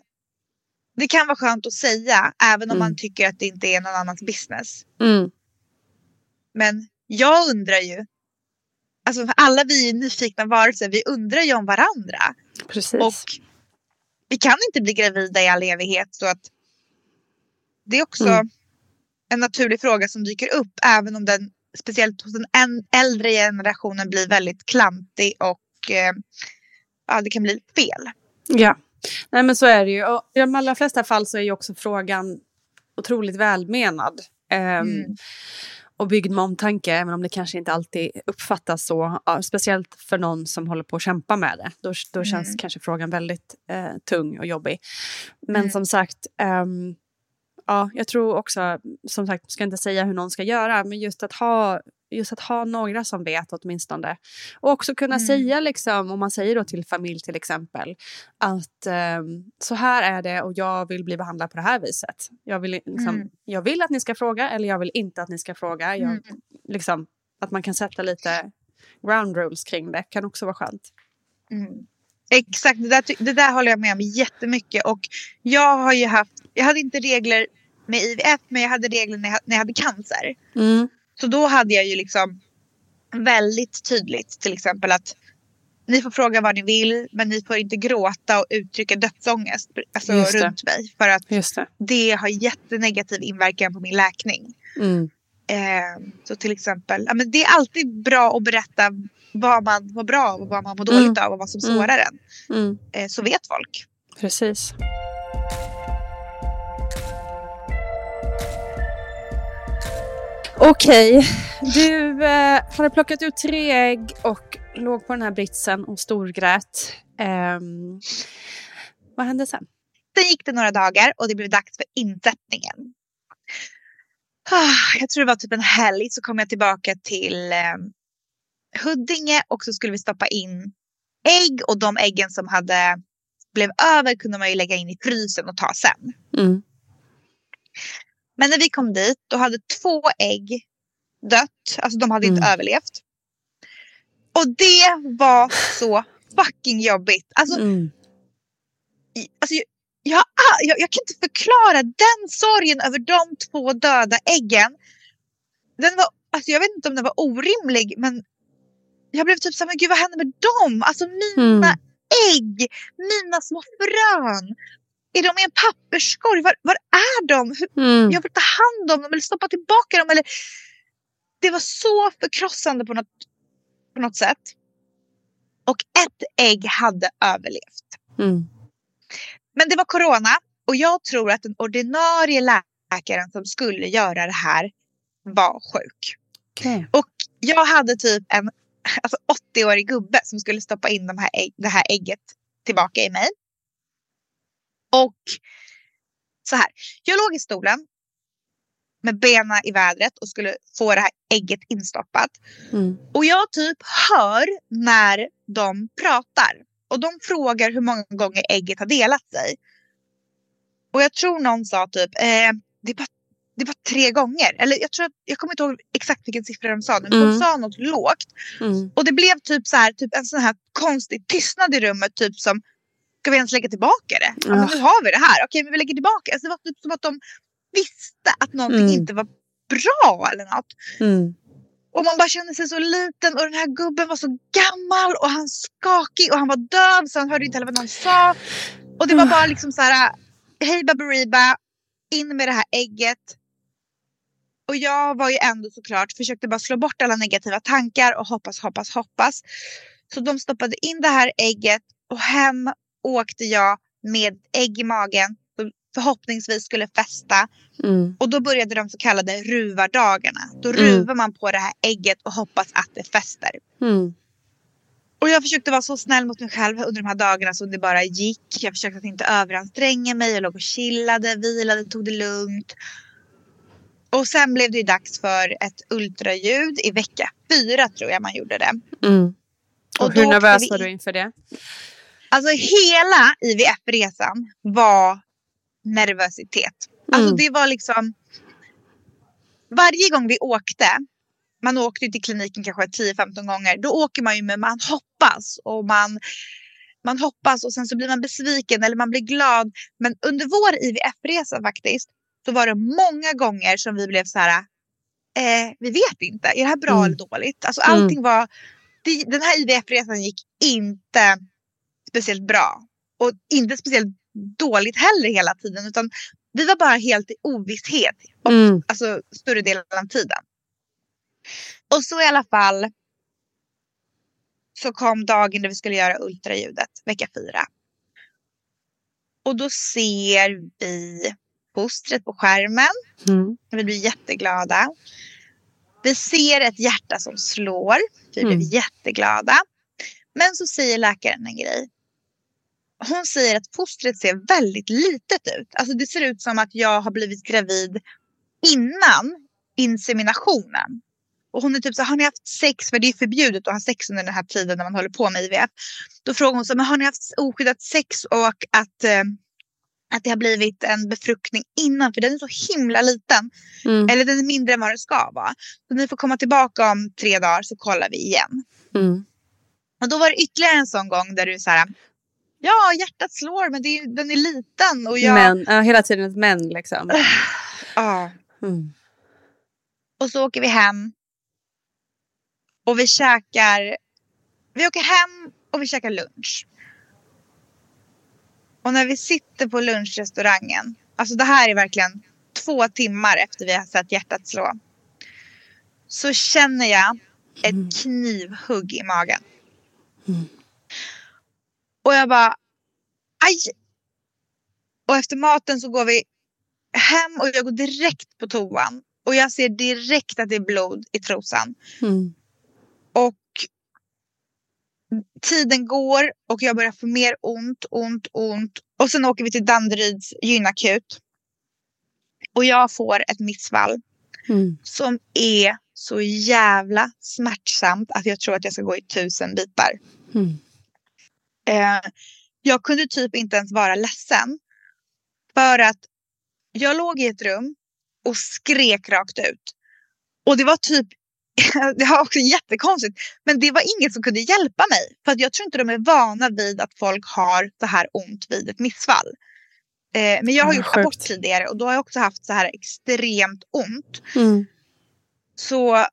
det kan vara skönt att säga även om Mm. man tycker att det inte är någon annans business. Mm. Men jag undrar ju, alltså för alla vi är nyfikna varelser, vi undrar ju om varandra. Precis. Och vi kan inte bli gravida i all evighet. Så att det är också Mm. en naturlig fråga som dyker upp. Även om den speciellt hos den äldre generationen blir väldigt klantig och eh, ja, det kan bli fel. Ja, nej men så är det ju. Och I de allra flesta fall så är ju också frågan otroligt välmenad. Ehm, Mm. Och byggd med omtanke, även om det kanske inte alltid uppfattas så. Speciellt för någon som håller på att kämpa med det. Då, då känns Mm. kanske frågan väldigt eh, tung och jobbig. Men Mm. som sagt, ehm, ja, jag tror också, som sagt, ska inte säga hur någon ska göra, men just att ha Just att ha några som vet åtminstone. Och också kunna Mm. säga, liksom, om man säger då till familj till exempel, att ehm, så här är det och jag vill bli behandlad på det här viset. Jag vill, liksom, Mm. jag vill att ni ska fråga eller jag vill inte att ni ska fråga. Jag, Mm. liksom, att man kan sätta lite ground rules kring det kan också vara skönt. Mm. Exakt, det där, det där håller jag med om jättemycket. Och jag har ju haft, jag hade inte regler med IVF men jag hade regler när jag, när jag hade cancer. Så då hade jag ju liksom väldigt tydligt till exempel att ni får fråga vad ni vill men ni får inte gråta och uttrycka dödsångest alltså runt mig. För att det. det har jättenegativ inverkan på min läkning. Mm. Eh, så till exempel, ja, men det är alltid bra att berätta vad man mår bra av och vad man mår dåligt av och vad som Mm. sårar en. Mm. Eh, så vet folk. Precis. Okej, du eh, hade plockat ut tre ägg och låg på den här britsen och storgrät. Ehm, vad hände sen? Sen gick det några dagar och det blev dags för insättningen. Ah, Jag tror det var typ en helg så kom jag tillbaka till eh, Huddinge och så skulle vi stoppa in ägg och de äggen som hade blev över kunde man ju lägga in i frysen och ta sen. Mm. Men när vi kom dit då hade två ägg dött. Alltså de hade inte mm. överlevt. Och det var så fucking jobbigt. Alltså, mm. alltså jag, jag, jag, jag, kan inte förklara den sorgen över de två döda äggen. Den var, alltså jag vet inte om den var orimlig men jag blev typ såhär, men gud vad händer med dem? Alltså mina mm. ägg, mina små frön. Är de i en papperskorg? Var, var är de? Mm. Jag vill ta hand om dem eller stoppa tillbaka dem. Eller... Det var så förkrossande på något, på något sätt. Och ett ägg hade överlevt. Mm. Men det var corona och jag tror att den ordinarie läkaren som skulle göra det här var sjuk. Okay. Och jag hade typ en alltså 80-årig gubbe som skulle stoppa in de här ägg, det här ägget tillbaka i mig. Och så här, jag låg i stolen med benen i vädret och skulle få det här ägget instoppat. Mm. Och jag typ hör när de pratar. Och de frågar hur många gånger ägget har delat sig. Och jag tror någon sa typ, eh, det, var, det var tre gånger. Eller jag tror att, jag kommer inte ihåg exakt vilken siffra de sa. Men mm. de sa något lågt. Mm. Och det blev typ så här, typ en sån här konstig tystnad i rummet. Typ som, ska vi ens lägga tillbaka det? Ja, men nu har vi det här. Okej, men vi lägger tillbaka. Alltså, det var typ som att de visste att någonting mm. inte var bra eller något. Mm. Och man bara kände sig så liten och den här gubben var så gammal och han skakig och han var döv så han hörde inte heller vad någon sa. Och det var bara liksom så här, hej Baberiba, in med det här ägget. Och jag var ju ändå såklart, försökte bara slå bort alla negativa tankar och hoppas, hoppas, hoppas. Så de stoppade in det här ägget och hem åkte jag med ägg i magen förhoppningsvis skulle fästa. Mm. Och då började de så kallade ruvardagarna. Då mm. ruvar man på det här ägget och hoppas att det fäster. Mm. Och jag försökte vara så snäll mot mig själv under de här dagarna som det bara gick. Jag försökte att inte överanstränga mig. Jag låg och chillade, vilade, tog det lugnt. Och sen blev det dags för ett ultraljud i vecka fyra tror jag man gjorde det. Mm. Och, och hur nervös var du inför det? Alltså hela IVF-resan var nervositet. Alltså mm. det var liksom. Varje gång vi åkte. Man åkte till kliniken kanske 10-15 gånger. Då åker man ju med man hoppas och man man hoppas och sen så blir man besviken eller man blir glad. Men under vår IVF-resa faktiskt så var det många gånger som vi blev så här. Eh, vi vet inte, är det här bra mm. eller dåligt? Alltså mm. allting var. Det, den här IVF-resan gick inte speciellt bra och inte speciellt dåligt heller hela tiden. Utan vi var bara helt i ovisshet. Och, mm. Alltså större delen av tiden. Och så i alla fall. Så kom dagen då vi skulle göra ultraljudet. Vecka fyra. Och då ser vi fostret på skärmen. Mm. Vi blir jätteglada. Vi ser ett hjärta som slår. Vi blir mm. jätteglada. Men så säger läkaren en grej hon säger att fostret ser väldigt litet ut. Alltså det ser ut som att jag har blivit gravid innan inseminationen. Och hon är typ så har ni haft sex? För det är förbjudet att ha sex under den här tiden när man håller på med IVF. Då frågar hon så men har ni haft oskyddat sex och att, eh, att det har blivit en befruktning innan? För den är så himla liten. Mm. Eller den är mindre än vad den ska vara. Så ni får komma tillbaka om tre dagar så kollar vi igen. Mm. Och då var det ytterligare en sån gång där du så här, Ja, hjärtat slår men är, den är liten. Och jag... Men, ja, hela tiden ett men liksom. ja. Mm. Och så åker vi hem. Och vi käkar. Vi åker hem och vi käkar lunch. Och när vi sitter på lunchrestaurangen. Alltså det här är verkligen två timmar efter vi har sett hjärtat slå. Så känner jag ett mm. knivhugg i magen. Mm. Och jag bara, aj! Och efter maten så går vi hem och jag går direkt på toan. Och jag ser direkt att det är blod i trosan. Mm. Och tiden går och jag börjar få mer ont, ont, ont. Och sen åker vi till Danderyds gynakut. Och jag får ett missfall. Mm. Som är så jävla smärtsamt att jag tror att jag ska gå i tusen bitar. Mm. Eh, jag kunde typ inte ens vara ledsen. För att jag låg i ett rum och skrek rakt ut. Och det var typ, det var också jättekonstigt, men det var inget som kunde hjälpa mig. För att jag tror inte de är vana vid att folk har så här ont vid ett missfall. Eh, men jag har Ja, gjort sjukt. abort tidigare och då har jag också haft så här extremt ont. Mm. Så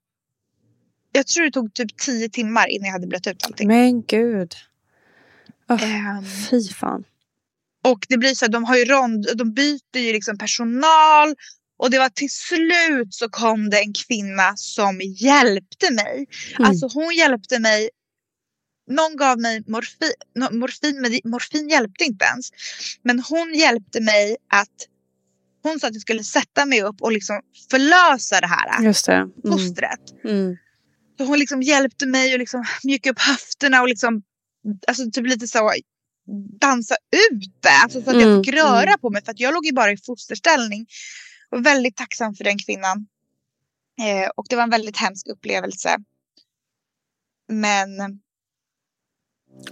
jag tror det tog typ tio timmar innan jag hade blött ut allting. Men gud. Oh, fy fan. och det blir så här, de har ju rond, de byter ju liksom personal. Och det var till slut så kom det en kvinna som hjälpte mig. Mm. Alltså hon hjälpte mig. Någon gav mig morfin, morfin, morfin hjälpte inte ens. Men hon hjälpte mig att hon sa att jag skulle sätta mig upp och liksom förlösa det här Just det. Mm. fostret. Mm. Så hon liksom hjälpte mig att liksom mjuka upp höfterna och liksom, alltså typ lite så dansa ut det. Alltså så att jag Mm, fick röra mm. på mig för att jag låg ju bara i fosterställning. Och väldigt tacksam för den kvinnan. Eh, och det var en väldigt hemsk upplevelse. Men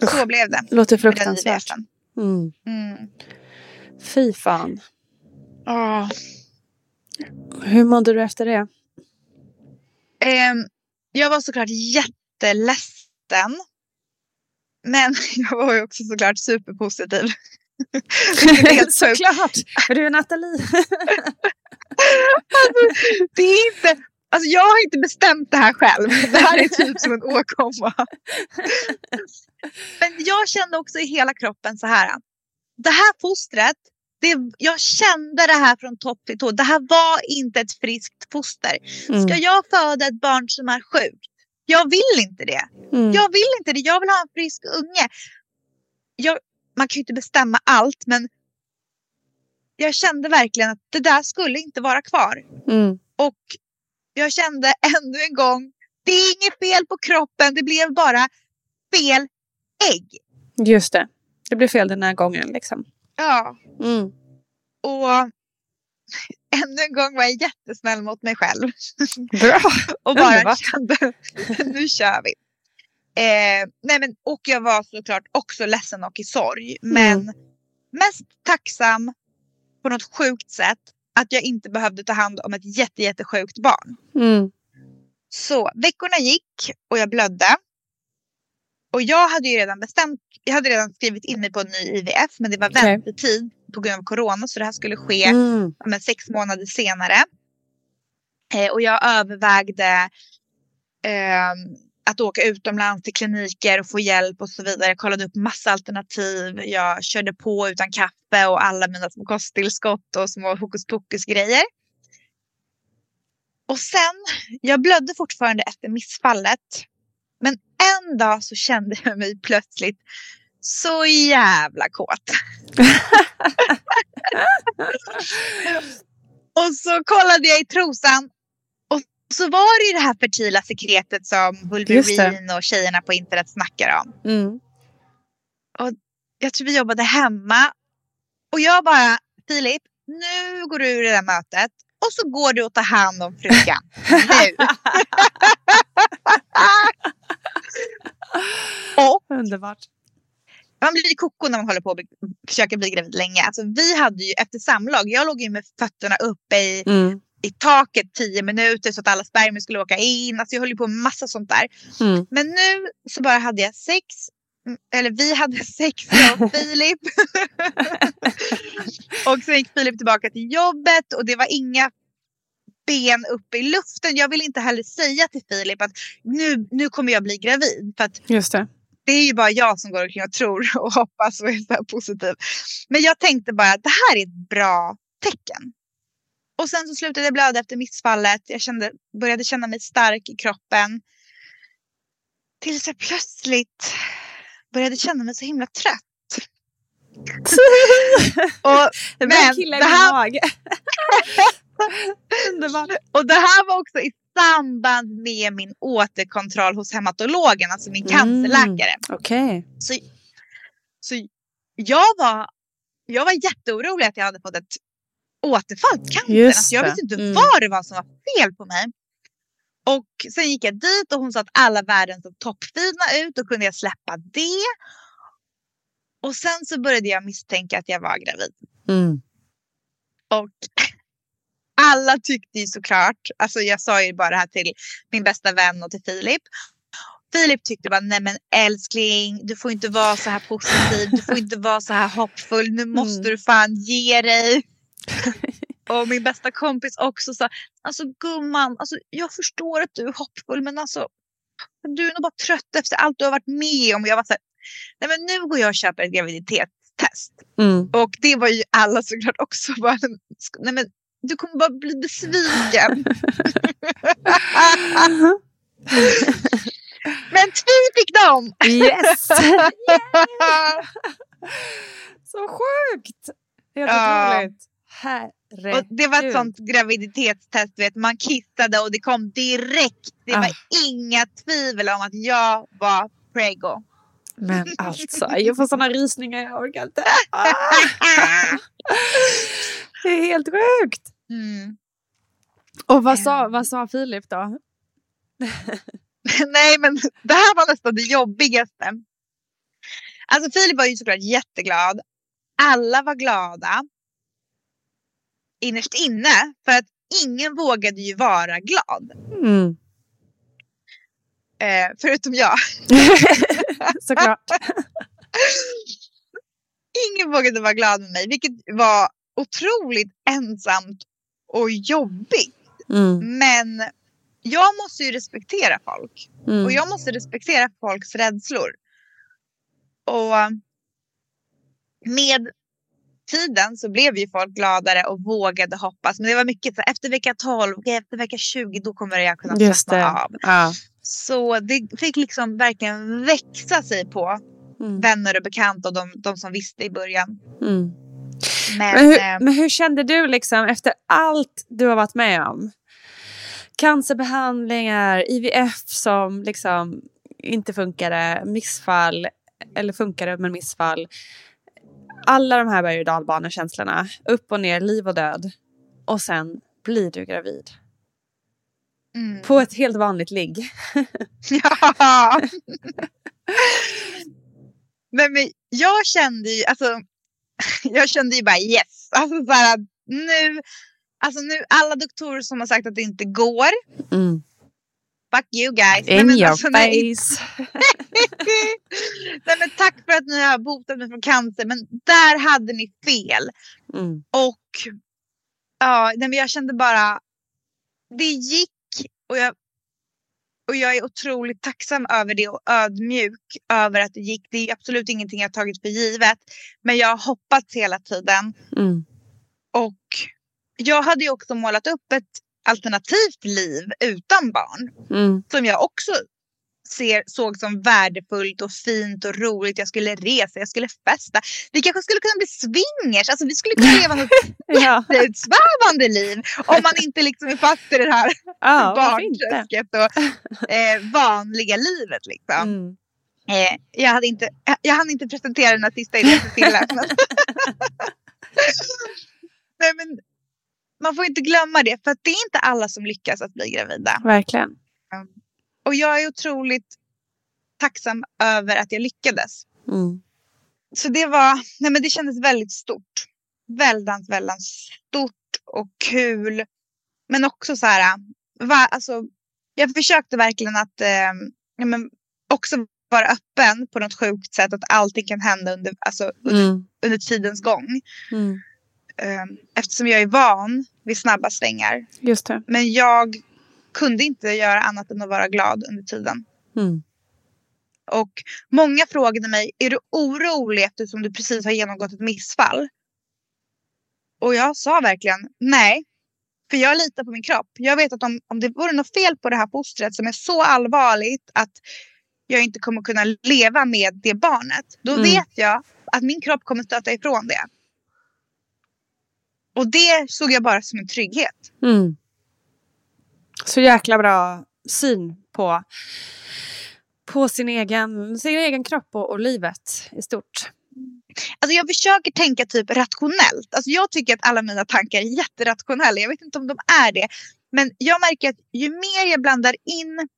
så Usch, blev det. Låter fruktansvärt. Mm. Mm. Fy fan. Åh. Hur mådde du efter det? Ehm, jag var såklart jätteledsen. Men jag var ju också såklart superpositiv. Såklart! För du är Nathalie. Det är inte, alltså jag har inte bestämt det här själv. Det här är typ som en åkomma. Men jag kände också i hela kroppen så här. Det här fostret, det, jag kände det här från topp till tå. Det här var inte ett friskt foster. Mm. Ska jag föda ett barn som är sjukt? Jag vill inte det. Mm. Jag vill inte det. Jag vill ha en frisk unge. Jag, man kan ju inte bestämma allt men jag kände verkligen att det där skulle inte vara kvar. Mm. Och jag kände ännu en gång, det är inget fel på kroppen, det blev bara fel ägg. Just det. Det blev fel den här gången liksom. Ja, Mm. och ännu en gång var jag jättesnäll mot mig själv. Bra. Och bara Underbart. kände, nu kör vi. Eh, nej men, och jag var såklart också ledsen och i sorg. Men Mm. mest tacksam på något sjukt sätt att jag inte behövde ta hand om ett jätte, jättesjukt barn. Mm. Så veckorna gick och jag blödde. Och jag hade ju redan bestämt, jag hade redan skrivit in mig på en ny IVF men det var Okej. väntetid på grund av corona så det här skulle ske Mm. men, sex månader senare. Eh, och jag övervägde ehm, att åka utomlands till kliniker och få hjälp och så vidare. Jag kollade upp massa alternativ. Jag körde på utan kaffe och alla mina små kosttillskott och små hokus pokus grejer. Och sen, jag blödde fortfarande efter missfallet. Men en dag så kände jag mig plötsligt så jävla kåt. och så kollade jag i trosan och så var det ju det här fertila sekretet som. Wolverine och tjejerna på internet snackar om. Mm. Jag tror vi jobbade hemma och jag bara, Filip, nu går du ur det där mötet och så går du och tar hand om frugan. Nu! och Underbart. man blir koko när man håller på att försöka bli gravid länge. Alltså, vi hade ju efter samlag, jag låg ju med fötterna uppe i, Mm. i taket tio minuter så att alla spermier skulle åka in. Alltså, jag höll ju på med massa sånt där. Mm. Men nu så bara hade jag sex. mm, Eller vi hade sex jag och Filip. och sen gick Filip tillbaka till jobbet och det var inga ben uppe i luften. Jag vill inte heller säga till Filip att nu, nu kommer jag bli gravid. För att Just det. det är ju bara jag som går omkring och tror och hoppas och är så positiv. Men jag tänkte bara att det här är ett bra tecken. Och sen så slutade jag blöda efter missfallet. Jag kände, började känna mig stark i kroppen. Tills jag plötsligt började känna mig så himla trött. och, Men börjar killa i det här- mage. Underbart. och det här var också i samband med min återkontroll hos hematologen, alltså min Mm. cancerläkare. Okej. Så, så jag, var, jag var jätteorolig att jag hade fått ett återfall på cancern. Just Alltså jag visste inte Mm. vad det var som var fel på mig. Och sen gick jag dit och hon sa att alla värden såg toppfina ut. Då kunde jag släppa det. Och sen så började jag misstänka att jag var gravid. Mm. Och alla tyckte ju såklart, alltså jag sa ju bara det här till min bästa vän och till Filip. Filip tyckte bara, nej men älskling, du får inte vara så här positiv, du får inte vara så här hoppfull, nu måste mm. du fan ge dig. och min bästa kompis också sa, alltså gumman, alltså, jag förstår att du är hoppfull men alltså du är nog bara trött efter allt du har varit med om. Jag var så här, nej men nu går jag och köper ett graviditetstest. Mm. Och det var ju alla såklart också bara, nej men du kommer bara bli besviken. Men tvi fick de! Yes! Så sjukt! Helt ja. otroligt. Herregud. Och det var ett sånt graviditetstest, vet. man kissade och det kom direkt. Det var ah. inga tvivel om att jag var prego. Men alltså, jag får såna rysningar, jag orkar inte. Ah. Det är helt sjukt. Mm. Och vad sa, vad sa Filip då? Nej, men det här var nästan det jobbigaste. Alltså Filip var ju såklart jätteglad. Alla var glada. Innerst inne. För att ingen vågade ju vara glad. Mm. Eh, förutom jag. såklart. ingen vågade vara glad med mig. Vilket var otroligt ensamt och jobbigt. Mm. Men jag måste ju respektera folk. Mm. Och jag måste respektera folks rädslor. Och med tiden så blev ju folk gladare och vågade hoppas. Men det var mycket så efter vecka 12, efter vecka 20 då kommer jag kunna slappna av. Ja. Så det fick liksom verkligen växa sig på mm. vänner och bekanta och de, de som visste i början. Mm. Men, men, hur, eh, men hur kände du liksom efter allt du har varit med om? Cancerbehandlingar, IVF som liksom inte funkade, missfall eller funkade men missfall. Alla de här berg och dalbanekänslorna, upp och ner, liv och död. Och sen blir du gravid. Mm. På ett helt vanligt ligg. ja! men, men jag kände ju, alltså jag kände ju bara yes. Alltså så här, nu, alltså nu, alla doktorer som har sagt att det inte går. Mm. Fuck you guys. In nej, your alltså, face. nej, men tack för att ni har botat mig från cancer. Men där hade ni fel. Mm. Och ja, nej, men jag kände bara. Det gick och jag och jag är otroligt tacksam över det och ödmjuk över att det gick. Det är absolut ingenting jag tagit för givet. Men jag har hoppats hela tiden. Mm. Och jag hade ju också målat upp ett alternativt liv utan barn. Mm. Som jag också ser, såg som värdefullt och fint och roligt. Jag skulle resa, jag skulle festa. Vi kanske skulle kunna bli swingers. Alltså, vi skulle kunna leva något ja. liv. Om man inte liksom är fast i det här ja, barnträsket och eh, vanliga livet. Liksom. Mm. Eh, jag, hade inte, jag hann inte presentera den här sista idén Nej, men man får inte glömma det, för det är inte alla som lyckas att bli gravida. Verkligen. Och jag är otroligt tacksam över att jag lyckades. Mm. Så det var, nej men det kändes väldigt stort. Väldigt, väldigt stort och kul. Men också så här, va, alltså, jag försökte verkligen att eh, men också vara öppen på något sjukt sätt. Att allting kan hända under, alltså, mm. under tidens gång. Mm. Eh, eftersom jag är van vid snabba svängar. Just det. Men jag kunde inte göra annat än att vara glad under tiden. Mm. Och många frågade mig, är du orolig eftersom du precis har genomgått ett missfall? Och jag sa verkligen nej. För jag litar på min kropp. Jag vet att om, om det vore något fel på det här fostret som är så allvarligt att jag inte kommer kunna leva med det barnet. Då mm. vet jag att min kropp kommer stöta ifrån det. Och det såg jag bara som en trygghet. Mm. Så jäkla bra syn på, på sin, egen, sin egen kropp och, och livet i stort. Alltså jag försöker tänka typ rationellt. Alltså jag tycker att alla mina tankar är jätterationella. Jag vet inte om de är det. Men jag märker att ju mer jag blandar in,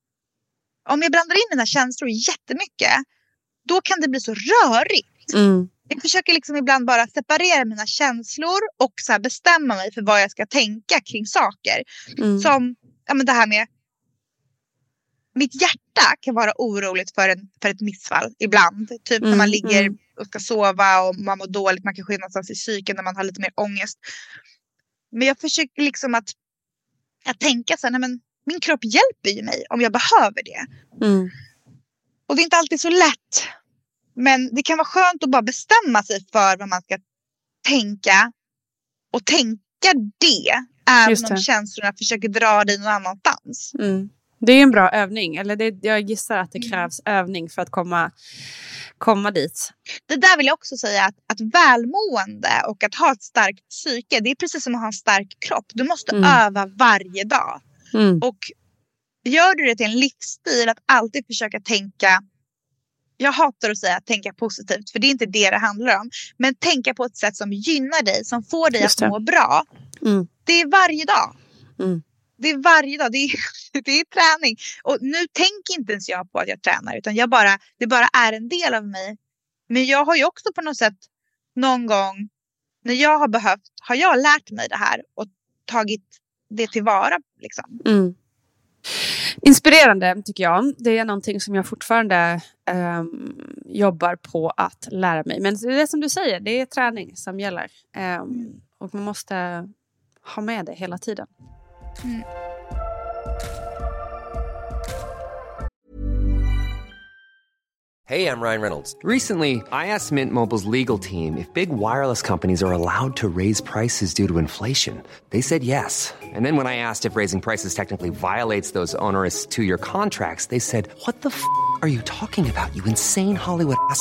om jag blandar in mina känslor jättemycket, då kan det bli så rörigt. Mm. jag försöker liksom ibland bara separera mina känslor och så bestämma mig för vad jag ska tänka kring saker. Mm. Som ja, men det här med mitt hjärta kan vara oroligt för, en, för ett missfall ibland. Typ mm, när man ligger mm. och ska sova och man mår dåligt. Man kanske är någonstans i psyken när man har lite mer ångest. Men jag försöker liksom att, att tänka så här, nej men min kropp hjälper ju mig om jag behöver det. Mm. Och det är inte alltid så lätt. Men det kan vara skönt att bara bestämma sig för vad man ska tänka. Och tänka det. Även om känslorna försöker dra dig någon annanstans. Mm. Det är en bra övning. Eller det, jag gissar att det mm. krävs mm. övning för att komma, komma dit. Det där vill jag också säga att, att välmående och att ha ett starkt psyke, det är precis som att ha en stark kropp. Du måste mm. öva varje dag. Mm. Och gör du det till en livsstil att alltid försöka tänka jag hatar att säga tänka positivt, för det är inte det det handlar om. Men tänka på ett sätt som gynnar dig, som får dig att må bra. Mm. Det är varje dag. Mm. Det är varje dag. Det är, det är träning. Och nu tänker inte ens jag på att jag tränar, utan jag bara, det bara är en del av mig. Men jag har ju också på något sätt någon gång när jag har behövt, har jag lärt mig det här och tagit det tillvara. Liksom. Mm. Inspirerande tycker jag. Det är någonting som jag fortfarande um, jobbar på att lära mig. Men det är som du säger, det är träning som gäller. Um, och man måste ha med det hela tiden. Mm. Hey, I'm Ryan Reynolds. Recently, I asked Mint Mobile's legal team if big wireless companies are allowed to raise prices due to inflation. They said yes. And then when I asked if raising prices technically violates those onerous two-year contracts, they said, "What the f*** are you talking about? You insane Hollywood ass."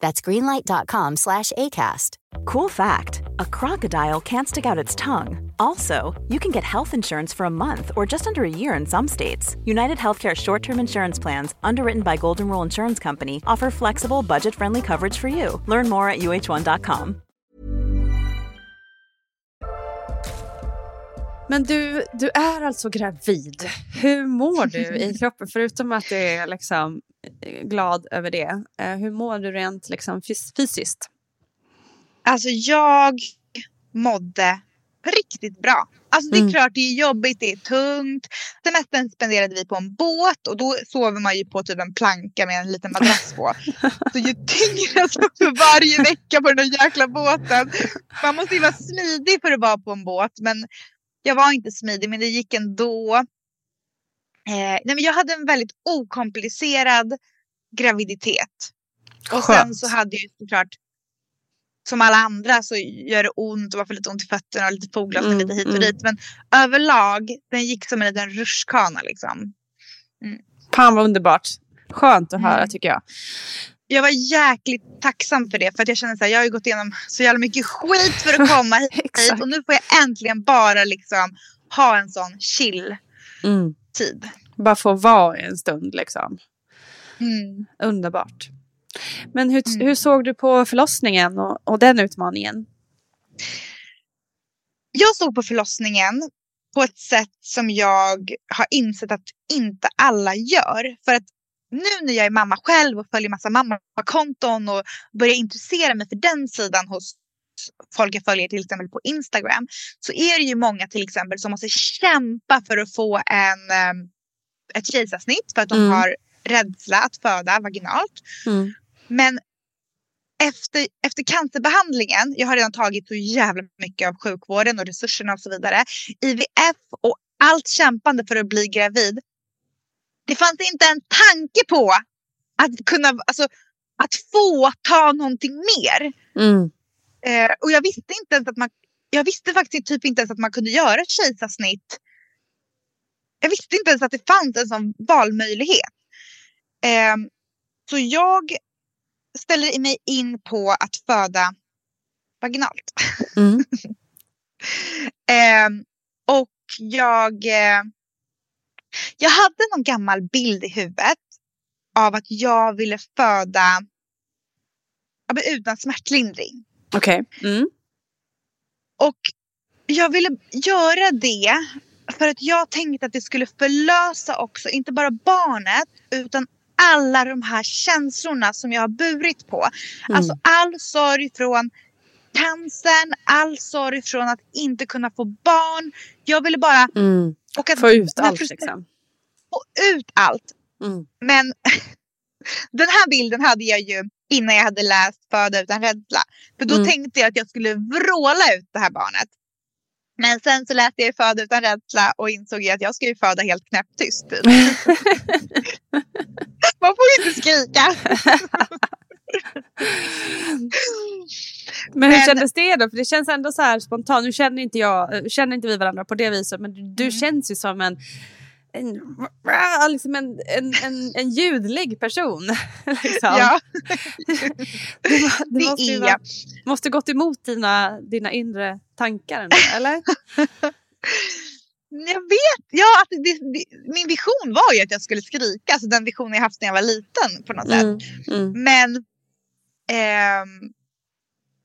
That's greenlight.com slash ACAST. Cool fact a crocodile can't stick out its tongue. Also, you can get health insurance for a month or just under a year in some states. United Healthcare short term insurance plans, underwritten by Golden Rule Insurance Company, offer flexible, budget friendly coverage for you. Learn more at uh1.com. Men du, du är alltså gravid. Hur mår du i kroppen? Förutom att du är liksom glad över det. Eh, hur mår du rent liksom fysiskt? Alltså jag mådde riktigt bra. Alltså det är mm. klart det är jobbigt, det är tungt. Semestern spenderade vi på en båt och då sover man ju på typ en planka med en liten madrass på. Så ju tyngre alltså för varje vecka på den där jäkla båten. Man måste ju vara smidig för att vara på en båt men jag var inte smidig men det gick ändå. Eh, nej, men jag hade en väldigt okomplicerad graviditet. Och Skönt. sen så hade jag såklart som alla andra så gör det ont och man får lite ont i fötterna och lite foglossning mm, lite hit och mm. dit. Men överlag, den gick som en liten rutschkana liksom. Mm. Fan vad underbart. Skönt att höra mm. tycker jag. jag var jäkligt tacksam för det. För att jag känner så här, jag har ju gått igenom så jävla mycket skit för att komma hit. och nu får jag äntligen bara liksom ha en sån chill Mm. Tid. Bara få vara en stund liksom. Mm. Underbart. Men hur, Mm. hur såg du på förlossningen och, och den utmaningen? Jag såg på förlossningen på ett sätt som jag har insett att inte alla gör. För att nu när jag är mamma själv och följer massa mammakonton och börjar intressera mig för den sidan hos folk jag följer till exempel på Instagram så är det ju många till exempel som måste kämpa för att få en, eh, ett kejsarsnitt för att de Mm. har rädsla att föda vaginalt. Mm. Men efter, efter cancerbehandlingen, jag har redan tagit så jävla mycket av sjukvården och resurserna och så vidare. IVF och allt kämpande för att bli gravid. Det fanns inte en tanke på att kunna, alltså att få ta någonting mer. Mm. Eh, och jag visste inte ens att man, jag visste faktiskt typ inte ens att man kunde göra kejsarsnitt. Jag visste inte ens att det fanns en sån valmöjlighet. Eh, så jag ställer mig in på att föda vaginalt. Mm. Eh, och jag, eh, jag hade någon gammal bild i huvudet av att jag ville föda ja, utan smärtlindring. Okej. Mm. Och jag ville göra det för att jag tänkte att det skulle förlösa också, inte bara barnet, utan alla de här känslorna som jag har burit på. Mm. Alltså all sorg från cancern, all sorg från att inte kunna få barn. Jag ville bara... Mm. Och att Få ut allt liksom. Få ut allt. Mm. Men den här bilden hade jag ju innan jag hade läst Föda utan rädsla. För då Mm. tänkte jag att jag skulle vråla ut det här barnet. Men sen så läste jag Föda utan rädsla och insåg att jag ska ju föda helt knäpptyst. Typ. Man får ju inte skrika. Men hur Men- kändes det då? För det känns ändå så här spontant. Nu känner inte, jag, känner inte vi varandra på det viset. Men du, du Mm. känns ju som en, en, liksom en, en, en, en ljudlig person. liksom. Ja, det, det måste, vara, måste gått emot dina, dina inre tankar ändå, eller? Jag vet. Ja, att det, det, min vision var ju att jag skulle skrika. Alltså den visionen jag haft när jag var liten på något sätt. Mm, mm, Men ehm,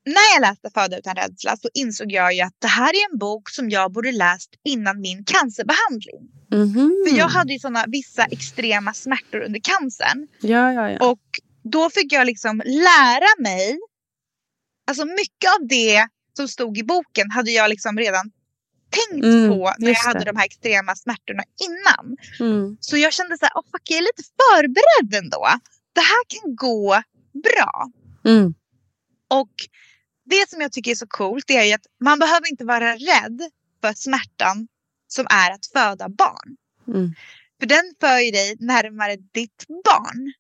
när jag läste Föda utan rädsla så insåg jag ju att det här är en bok som jag borde läst innan min cancerbehandling. mhm. För jag hade ju sådana vissa extrema smärtor under cancern. Ja, ja, ja. Och då fick jag liksom lära mig. Alltså mycket av det som stod i boken hade jag liksom redan tänkt Mm, på när jag hade det. de här extrema smärtorna innan. Mm, Så jag kände så här, oh, fuck, jag är lite förberedd ändå. Det här kan gå bra. mm, Och det som jag tycker är så coolt det är ju att man behöver inte vara rädd för smärtan som är att föda barn. mm. För den för ju dig närmare ditt barn.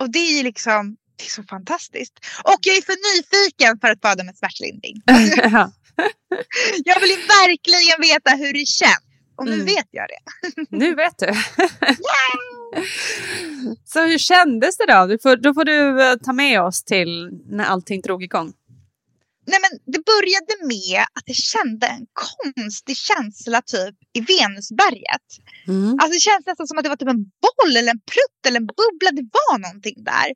Och det är ju liksom, det är så fantastiskt. Och jag är för nyfiken för att föda med smärtlindring. Ja. Jag vill ju verkligen veta hur det känns. Och nu Mm. vet jag det. Nu vet du. Så hur kändes det då? Du får, då får du eh, ta med oss till när allting drog igång. Nej men det började med att jag kände en konstig känsla typ i Venusberget. Mm. Alltså det känns nästan som att det var typ en boll eller en prutt eller en bubbla. Det var någonting där.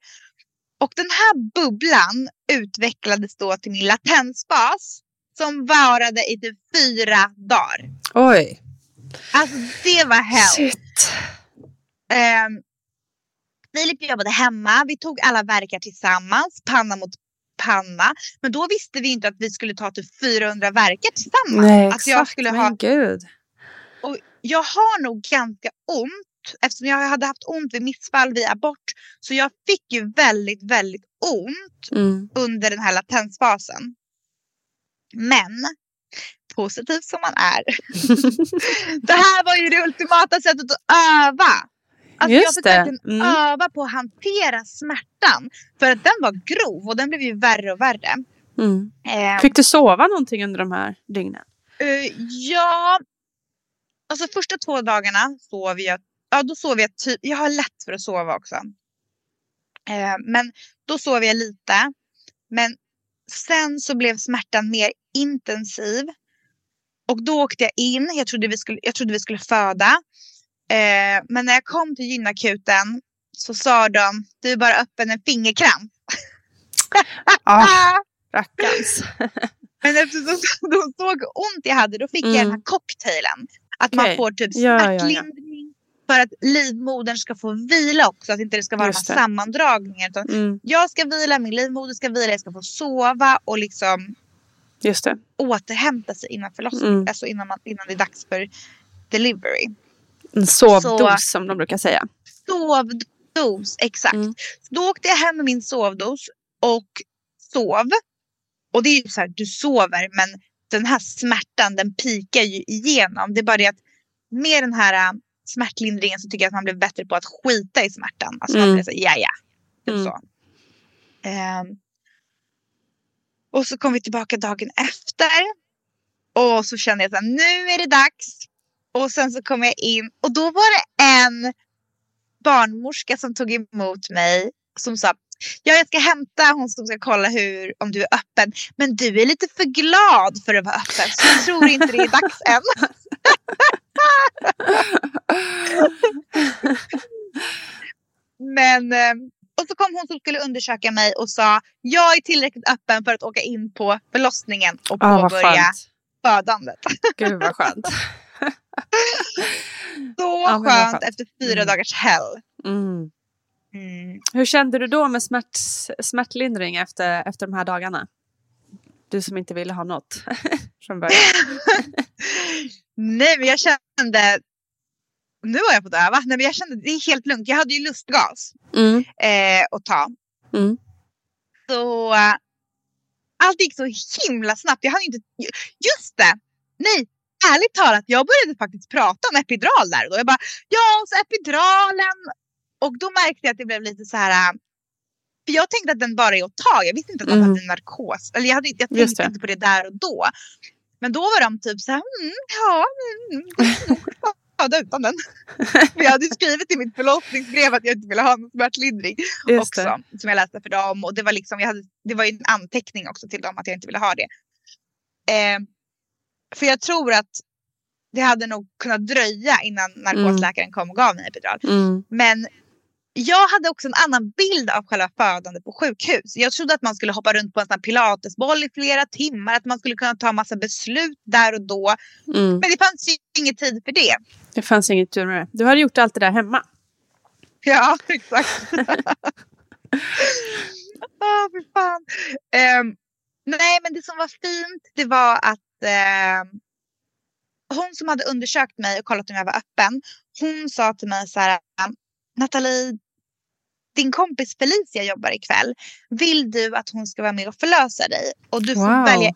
Och den här bubblan utvecklades då till min latensfas som varade i typ fyra dagar. Oj. Alltså det var hell. Shit. Um, Filip jobbade hemma. Vi tog alla verkar tillsammans, panna mot panna. Men då visste vi inte att vi skulle ta typ 400 verkar tillsammans. Nej, att exakt. jag skulle Men ha gud. Och jag har nog ganska ont eftersom jag hade haft ont vid missfall vid abort. Så jag fick ju väldigt, väldigt ont Mm. under den här latensfasen. Men positiv som man är. det här var ju det ultimata sättet att öva. Alltså jag Just fick det. verkligen Mm. öva på att hantera smärtan. För att den var grov och den blev ju värre och värre. Mm. Eh, Fick du sova någonting under de här dygnen? Eh, ja, alltså första två dagarna sov jag. Ja, då sov jag typ. Jag har lätt för att sova också. Eh, men då sov jag lite. Men sen så blev smärtan mer intensiv. Och då åkte jag in. Jag trodde vi skulle, jag trodde vi skulle föda. Eh, men när jag kom till gynakuten så sa de, du är bara öppen en fingerkramp. ah, rackarns. men eftersom de såg ont jag hade, då fick mm. jag den här cocktailen. Att okay. man får typ smärtlindring. Ja, ja, ja. För att livmodern ska få vila också. Att inte det ska vara några sammandragningar. Utan mm. Jag ska vila, min livmoder ska vila, jag ska få sova och liksom Just det. återhämta sig innan förlossningen. Mm. Alltså innan, man, innan det är dags för delivery. En sovdos som de brukar säga. Sovdos, exakt. Mm. Då åkte jag hem med min sovdos och sov. Och det är ju så här, du sover men den här smärtan den pikar ju igenom. Det är bara det att med den här äh, smärtlindringen så tycker jag att man blev bättre på att skita i smärtan. Alltså mm. man blev så ja ja. Typ mm. så. Um, och så kom vi tillbaka dagen efter. Och så kände jag att nu är det dags. Och sen så kom jag in och då var det en barnmorska som tog emot mig som sa Ja, jag ska hämta hon som ska kolla hur, om du är öppen. Men du är lite för glad för att vara öppen så jag tror inte det är dags än. Men, eh, och så kom hon som skulle undersöka mig och sa jag är tillräckligt öppen för att åka in på förlossningen och påbörja oh, födandet. Gud vad skönt. Så ja, skönt, skönt efter fyra mm. dagars hell. Mm. Mm. Hur kände du då med smärt, smärtlindring efter, efter de här dagarna? Du som inte ville ha något från början. Nej men jag kände, nu har jag fått öva, Nej, men jag kände det är helt lugnt. Jag hade ju lustgas mm. eh, att ta. Mm. Så uh, allt gick så himla snabbt. Jag hade inte, just det, nej ärligt talat, jag började faktiskt prata om epidural där och då. Jag bara, ja, så epiduralen och då märkte jag att det blev lite så här. Äh, för jag tänkte att den bara är att ta. Jag visste inte att man mm. hade narkos. Eller jag, hade, jag tänkte inte på det där och då. Men då var de typ så här. Mm, ja, mm, föda utan den. för jag hade skrivit i mitt förlossningsbrev att jag inte ville ha någon smärtlindring. också, som jag läste för dem. Och det var, liksom, jag hade, det var en anteckning också till dem att jag inte ville ha det. Eh, för jag tror att det hade nog kunnat dröja innan narkosläkaren mm. kom och gav mig epidural. Mm. Men jag hade också en annan bild av själva födandet på sjukhus. Jag trodde att man skulle hoppa runt på en sån pilatesboll i flera timmar, att man skulle kunna ta massa beslut där och då. Mm. Men det fanns ju ingen tid för det. Det fanns inget tid med det. Du hade gjort allt det där hemma. Ja, exakt. oh, för fan. Um, nej, men det som var fint, det var att uh, hon som hade undersökt mig och kollat om jag var öppen, hon sa till mig så här, Nathalie, din kompis Felicia jobbar ikväll. Vill du att hon ska vara med och förlösa dig? Och du får, wow. välja,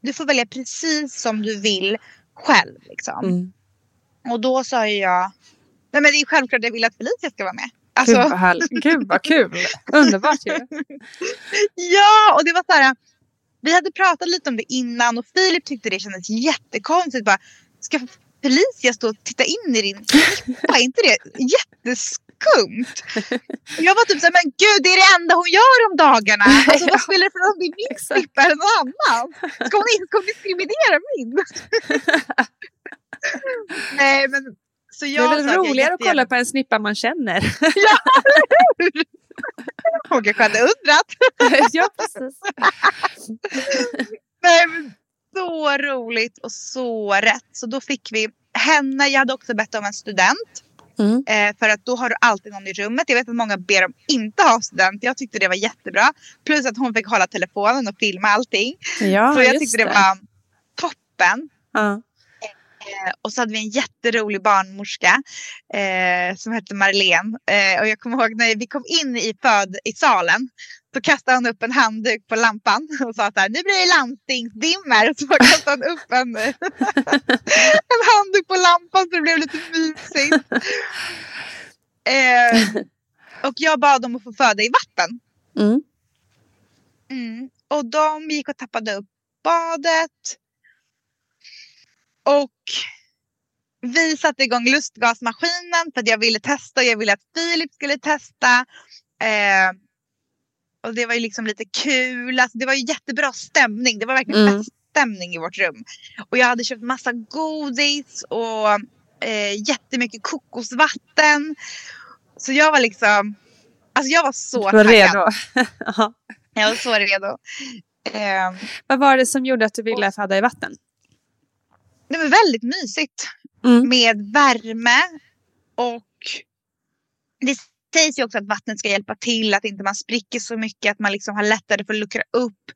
du får välja precis som du vill själv. Liksom. Mm. Och då sa jag, nej men det är självklart jag vill att Felicia ska vara med. Alltså... Gud, vad. Gud vad kul! Underbart ju. ja, och det var så här. Vi hade pratat lite om det innan och Filip tyckte det kändes jättekonstigt. Bara, ska Felicia stå och titta in i din knippa? Är inte det jätteskumt? Jag var typ såhär, men gud det är det enda hon gör om dagarna. Alltså vad spelar det för roll om det är min snippa eller någon annan? Ska hon, ska hon diskriminera min? Nej men så jag det är väl roligare att kolla på en snippa man känner. ja, eller hur? Kanske hade undrat. ja, precis. Men så roligt och så rätt. Så då fick vi henne. Jag hade också bett om en student. Mm. Eh, för att då har du alltid någon i rummet. Jag vet att många ber om inte ha student. Jag tyckte det var jättebra. Plus att hon fick hålla telefonen och filma allting. Ja, så jag tyckte det. det var toppen. Uh. Eh, och så hade vi en jätterolig barnmorska eh, som hette Marlene. Eh, och jag kommer ihåg när vi kom in i, föd, i salen så kastade han upp en handduk på lampan och sa så här, nu blir det landstingsdimmer. Så kastade han upp en, en handduk på lampan så det blev lite mysigt. Eh, och jag bad dem att få föda i vatten. Mm. Mm. Och de gick och tappade upp badet. Och vi satte igång lustgasmaskinen för att jag ville testa och jag ville att Filip skulle testa. Eh, och det var ju liksom lite kul. Alltså, det var ju jättebra stämning. Det var verkligen mm. feststämning i vårt rum. Och jag hade köpt massa godis och eh, jättemycket kokosvatten. Så jag var liksom, alltså jag var så du var taggad. redo. jag var så redo. Eh, Vad var det som gjorde att du ville fadda i vatten? Det var väldigt mysigt. Mm. Med värme och det sägs ju också att vattnet ska hjälpa till, att inte man spricker så mycket, att man liksom har lättare för att luckra upp.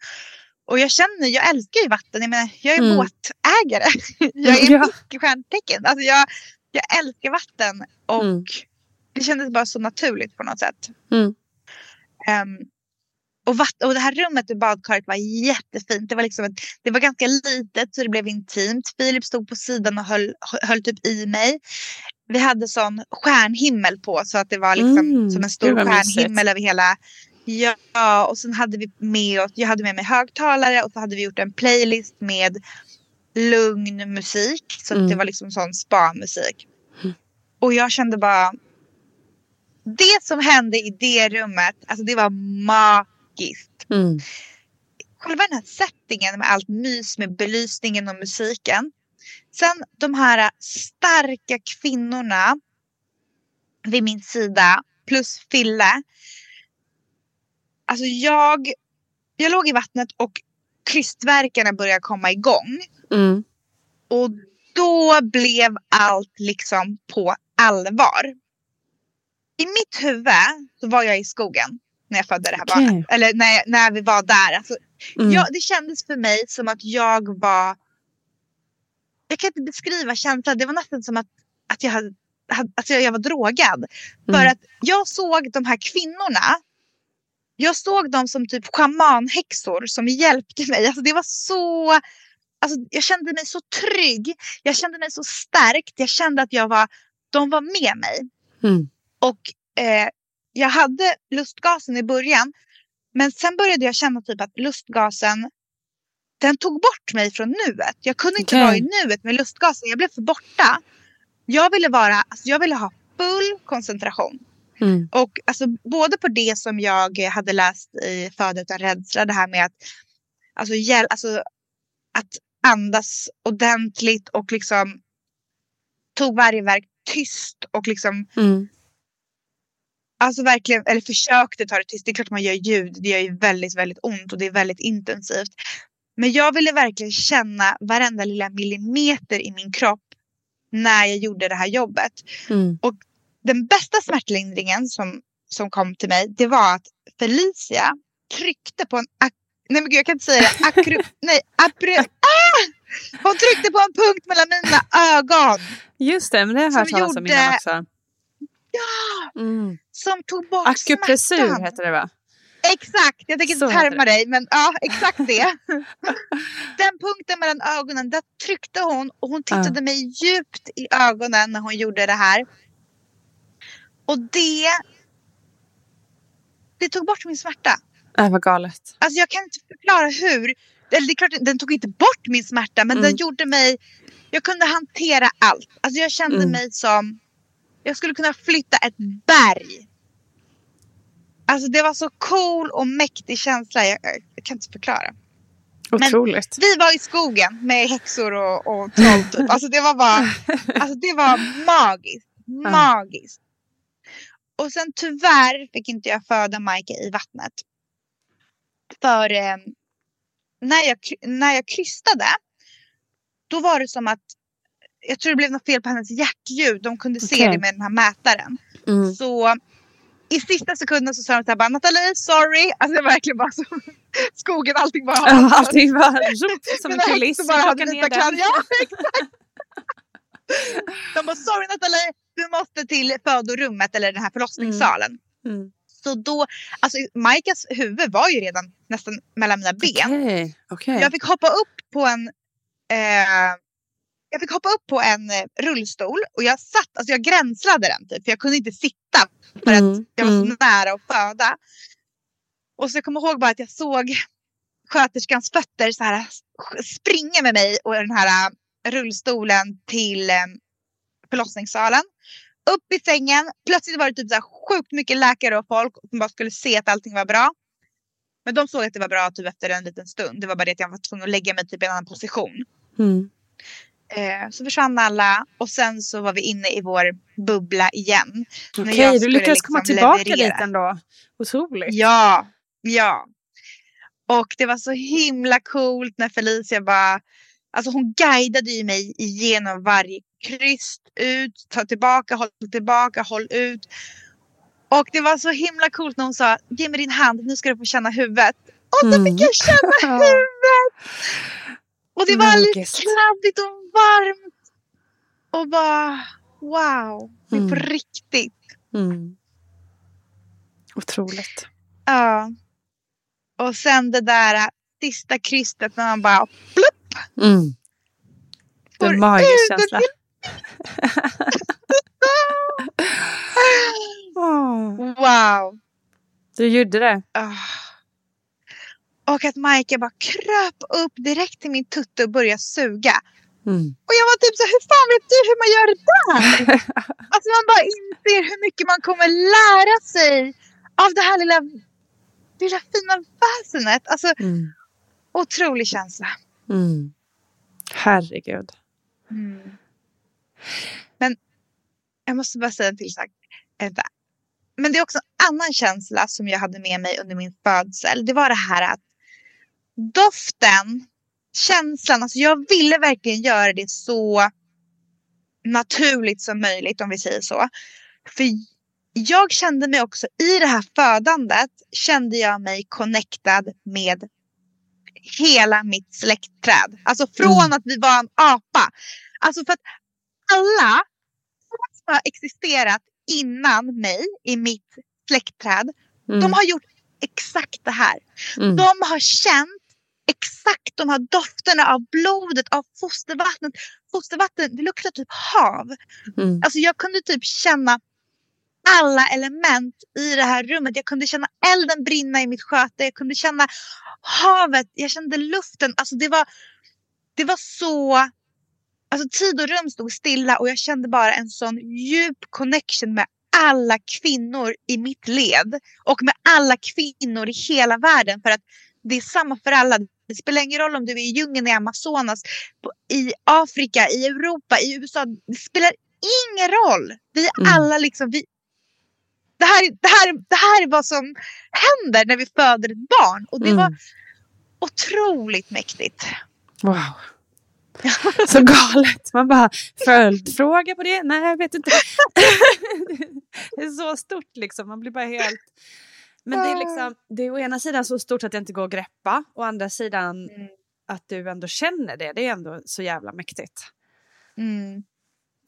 Och jag känner, jag älskar ju vatten. Jag, menar, jag är mm. båtägare. jag är ja. stjärntecken. Alltså jag, jag älskar vatten och mm. det kändes bara så naturligt på något sätt. Mm. Um, och, vatt- och det här rummet i badkaret var jättefint. Det var, liksom ett, det var ganska litet så det blev intimt. Filip stod på sidan och höll, höll typ i mig. Vi hade sån stjärnhimmel på så att det var liksom mm, som en stor stjärnhimmel över hela. Ja, och sen hade vi med oss, jag hade med mig högtalare och så hade vi gjort en playlist med lugn musik. Så mm. det var liksom sån spa-musik. Mm. Och jag kände bara, det som hände i det rummet, alltså det var magiskt. Mm. Själva den här settingen med allt mys med belysningen och musiken. Sen de här starka kvinnorna vid min sida plus Fille. Alltså jag, jag låg i vattnet och krystverkarna började komma igång. Mm. Och då blev allt liksom på allvar. I mitt huvud så var jag i skogen när jag födde det här okay. barnet. Eller när, när vi var där. Alltså, mm. jag, det kändes för mig som att jag var jag kan inte beskriva känslan. Det var nästan som att, att, jag, hade, att jag var drogad. Mm. För att jag såg de här kvinnorna. Jag såg dem som typ schamanhäxor som hjälpte mig. Alltså det var så... Alltså jag kände mig så trygg. Jag kände mig så stärkt. Jag kände att jag var, de var med mig. Mm. Och eh, jag hade lustgasen i början. Men sen började jag känna typ att lustgasen den tog bort mig från nuet. Jag kunde inte okay. vara i nuet med lustgasen. Jag blev för borta. Jag ville, vara, alltså jag ville ha full koncentration. Mm. Och alltså, både på det som jag hade läst i Föda utan rädsla, det här med att, alltså, hjäl, alltså, att andas ordentligt och liksom tog varje verk tyst och liksom mm. Alltså verkligen, eller försökte ta det tyst. Det är klart man gör ljud. Det gör ju väldigt, väldigt ont och det är väldigt intensivt. Men jag ville verkligen känna varenda lilla millimeter i min kropp när jag gjorde det här jobbet. Mm. Och den bästa smärtlindringen som, som kom till mig, det var att Felicia tryckte på en... Nej men gud, jag kan inte säga det. Akru, nej, apru, ah! Hon tryckte på en punkt mellan mina ögon. Just det, men det har jag hört talas om innan också. Ja! Mm. Som tog bort Akupressur smärtan. heter det va? Exakt, jag tänker inte härma dig men ja exakt det. Den punkten mellan ögonen, där tryckte hon och hon tittade uh. mig djupt i ögonen när hon gjorde det här. Och det, det tog bort min smärta. Äh, vad galet. Alltså jag kan inte förklara hur. Eller det är klart, den tog inte bort min smärta men mm. den gjorde mig, jag kunde hantera allt. Alltså jag kände mm. mig som, jag skulle kunna flytta ett berg Alltså det var så cool och mäktig känsla. Jag, jag kan inte förklara. Otroligt. Men vi var i skogen med häxor och, och troll typ. Alltså det var bara, alltså det var magiskt. Magiskt. Och sen tyvärr fick inte jag föda Majke i vattnet. För eh, när, jag, när jag krystade, då var det som att, jag tror det blev något fel på hennes hjärtljud. De kunde okay. se det med den här mätaren. Mm. Så i sista sekunden så sa de så här bara Nathalie, sorry. Alltså det var verkligen bara så. Skogen, allting bara. Ja, allting var som en kuliss. Bara hade vita kläder. Ja, exakt. De bara sorry Nathalie, du måste till födorummet eller den här förlossningssalen. Mm. Mm. Så då, alltså Majkas huvud var ju redan nästan mellan mina ben. Okay. Okay. Jag fick hoppa upp på en eh, jag fick hoppa upp på en eh, rullstol och jag satt, alltså jag gränslade den typ för jag kunde inte sitta för mm. att jag var så mm. nära att föda. Och så jag kommer ihåg bara att jag såg sköterskans fötter så här, springa med mig och den här eh, rullstolen till eh, förlossningssalen. Upp i sängen, plötsligt var det typ så här sjukt mycket läkare och folk som bara skulle se att allting var bra. Men de såg att det var bra typ efter en liten stund. Det var bara det att jag var tvungen att lägga mig typ i en annan position. Mm. Eh, så försvann alla och sen så var vi inne i vår bubbla igen. Okej, jag du lyckades liksom komma tillbaka leverera. dit ändå. Otroligt. Ja, ja. Och det var så himla coolt när Felicia bara, alltså hon guidade ju mig igenom varje kryss, ut, ta tillbaka, håll tillbaka, håll ut. Och det var så himla coolt när hon sa, ge mig din hand, nu ska du få känna huvudet. Och Mm. fick jag känna huvudet. Och det var lite kladdigt och varmt. Och bara, wow, det är på Mm. riktigt. Mm. Otroligt. Ja. Och sen det där sista krysset när man bara plupp. Mm. Det är får en magisk ögon känsla. till- Åh, Wow. du gjorde det. Ah. Och att Majka bara kröp upp direkt till min tutte och började suga. Mm. Och jag var typ så hur fan vet du hur man gör det där? alltså man bara inser hur mycket man kommer lära sig av det här lilla, lilla fina väsenet. Alltså Mm. otrolig känsla. Mm. Herregud. Men jag måste bara säga en till sak. Men det är också en annan känsla som jag hade med mig under min födsel. Det var det här att doften, känslan, alltså jag ville verkligen göra det så naturligt som möjligt om vi säger så. För jag kände mig också i det här födandet kände jag mig connectad med hela mitt släktträd. Alltså från Mm. att vi var en apa. Alltså för att alla som har existerat innan mig i mitt släktträd, Mm. de har gjort exakt det här. Mm. De har känt exakt de här dofterna av blodet, av fostervattnet. Fostervatten, det luktar typ hav. Mm. Alltså jag kunde typ känna alla element i det här rummet. Jag kunde känna elden brinna i mitt sköte. Jag kunde känna havet. Jag kände luften. Alltså det var, det var så... Alltså tid och rum stod stilla och jag kände bara en sån djup connection med alla kvinnor i mitt led. Och med alla kvinnor i hela världen. För att det är samma för alla. Det spelar ingen roll om du är i djungeln i Amazonas, i Afrika, i Europa, i USA. Det spelar ingen roll. Vi är Mm. alla liksom... Vi, det, här, är- det, här, det här är vad som händer när vi föder ett barn. Och det Mm. var otroligt mäktigt. Wow. Så galet. Man bara, följdfråga på det? Nej, jag vet inte. det är så stort liksom. Man blir bara helt... Men det är liksom, det är å ena sidan så stort att det inte går att greppa. Å andra sidan att du ändå känner det. Det är ändå så jävla mäktigt. Mm.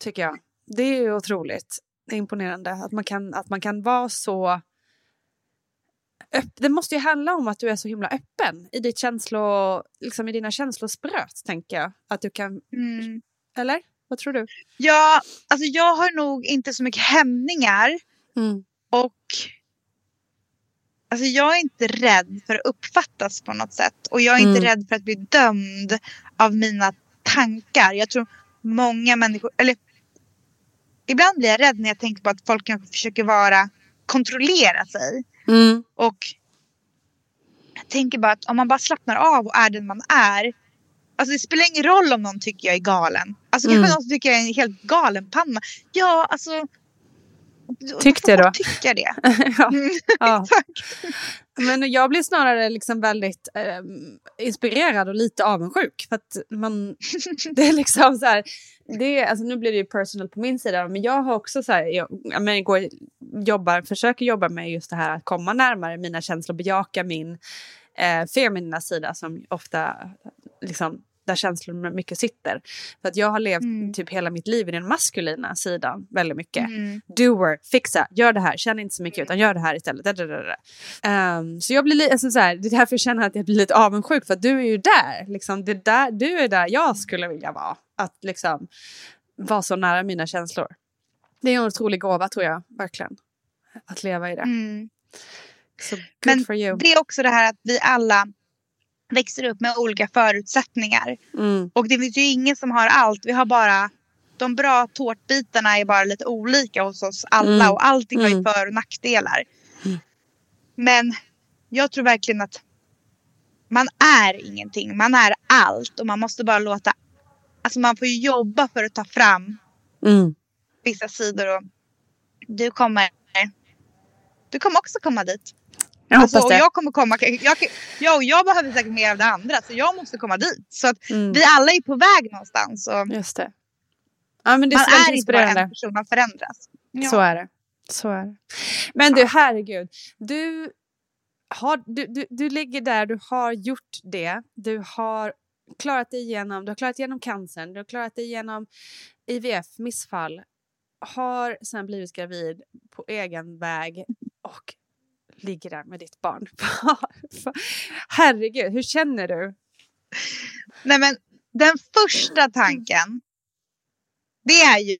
Tycker jag. Det är ju otroligt det är imponerande. Att man kan, att man kan vara så... Öpp, det måste ju handla om att du är så himla öppen i, ditt känslo, liksom i dina känslospröt, tänker jag. Att du kan... Mm. Eller? Vad tror du? Ja, alltså jag har nog inte så mycket hämningar. Mm. Och alltså jag är inte rädd för att uppfattas på något sätt. Och jag är inte Mm. rädd för att bli dömd av mina tankar. Jag tror många människor, eller ibland blir jag rädd när jag tänker på att folk kanske försöker vara, kontrollera sig. Mm. Och jag tänker bara att om man bara slappnar av och är den man är. Alltså det spelar ingen roll om någon tycker jag är galen. Alltså Mm. kanske någon tycker jag är en helt galen panna. Ja, alltså. Tyck får det då. Tycka det. ja. Mm, Ja. Men jag blir snarare liksom väldigt eh, inspirerad och lite avundsjuk. För att man, det är liksom så här, det är, alltså nu blir det ju personal på min sida, men jag har också så här, jag, jag men, går, jobbar, försöker jobba med just det här att komma närmare mina känslor, bejaka min eh, feminina sida som ofta liksom där känslor mycket sitter. För att jag har levt Mm. typ hela mitt liv i den maskulina sidan väldigt mycket. Mm. Doer, fixa, gör det här, känn inte så mycket utan gör det här istället. Da, da, da, da. Ehm, så jag blir lite, alltså, så här, det är därför jag känner att jag blir lite avundsjuk för att du är ju där. Liksom, det där du är där jag skulle vilja vara. Att liksom vara så nära mina känslor. Det är en otrolig gåva tror jag, verkligen. Att leva i det. Mm. Så good Men for you. det är också det här att vi alla växer upp med olika förutsättningar. Mm, Och det finns ju ingen som har allt. Vi har bara de bra tårtbitarna är bara lite olika hos oss alla Mm. och allting har ju Mm. för och nackdelar. Men jag tror verkligen att man är ingenting, man är allt och man måste bara låta, alltså man får ju jobba för att ta fram Mm. vissa sidor och du kommer, du kommer också komma dit. Jag Alltså, hoppas och det. jag kommer komma, jag, jag, och jag behöver säkert mer av det andra så jag måste komma dit. Så att Mm. vi alla är på väg någonstans. Och Just det. Ja, men det är man är inte bara en person, man förändras. Ja. Så är det. Så är det. Men du, herregud. Du, har, du, du, du ligger där, du har gjort det. Du har klarat dig igenom, du har klarat igenom cancern, du har klarat dig igenom IVF, missfall. Har sen blivit gravid på egen väg och ligger där med ditt barn. herregud, hur känner du? Nej, men den första tanken, det är ju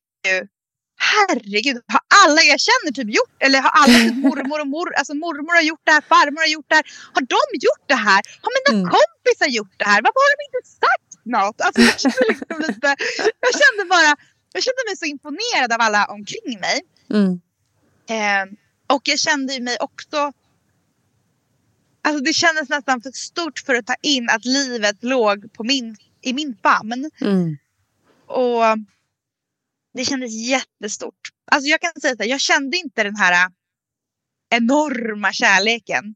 herregud, har alla jag känner typ gjort, eller har alla typ mormor och mor, alltså mormor har gjort det här, farmor har gjort det här. Har de gjort det här? Har mina Mm. kompisar gjort det här? Varför har de inte sagt något? Alltså, jag, kände liksom lite, jag kände bara, jag kände mig så imponerad av alla omkring mig. Mm. Eh, och jag kände mig också... Alltså det kändes nästan för stort för att ta in att livet låg på min, i min famn. Mm. Och det kändes jättestort. Alltså jag kan säga så här, jag kände inte den här enorma kärleken.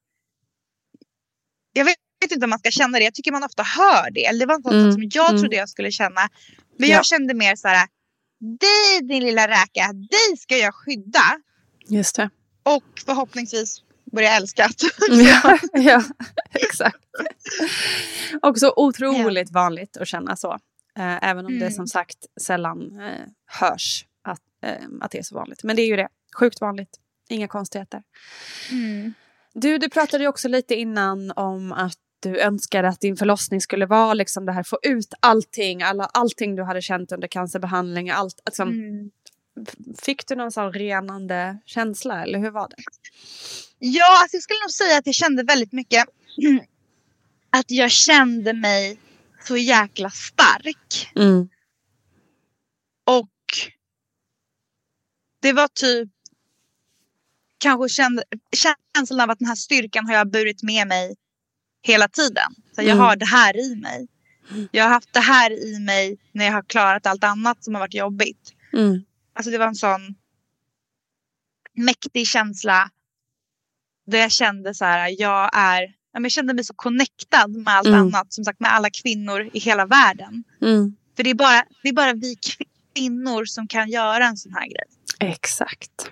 Jag vet inte om man ska känna det. Jag tycker man ofta hör det. Eller det var sån Mm, som jag mm. trodde jag skulle känna. Men Ja. jag kände mer så här. Dig din lilla räka, dig ska jag skydda. Just det. Och förhoppningsvis börja älska. Ja, ja exakt. Och så otroligt vanligt att känna så. Eh, även om det Mm. som sagt sällan eh, hörs att, eh, att det är så vanligt. Men det är ju det. Sjukt vanligt. Inga konstigheter. Mm. Du, du pratade ju också lite innan om att du önskade att din förlossning skulle vara liksom det här, få ut allting, alla, allting du hade känt under cancerbehandling. Allt, liksom, Mm. Fick du någon sån renande känsla eller hur var det? Ja, alltså jag skulle nog säga att jag kände väldigt mycket att jag kände mig så jäkla stark. Mm. Och det var typ kanske kände, känslan av att den här styrkan har jag burit med mig hela tiden. Så jag Mm. har det här i mig. Jag har haft det här i mig när jag har klarat allt annat som har varit jobbigt. Mm. Alltså det var en sån mäktig känsla. Där jag kände så här, jag är, jag kände mig så connectad med allt Mm. annat. Som sagt med alla kvinnor i hela världen. Mm. För det är bara, det är bara vi kvinnor som kan göra en sån här grej. Exakt.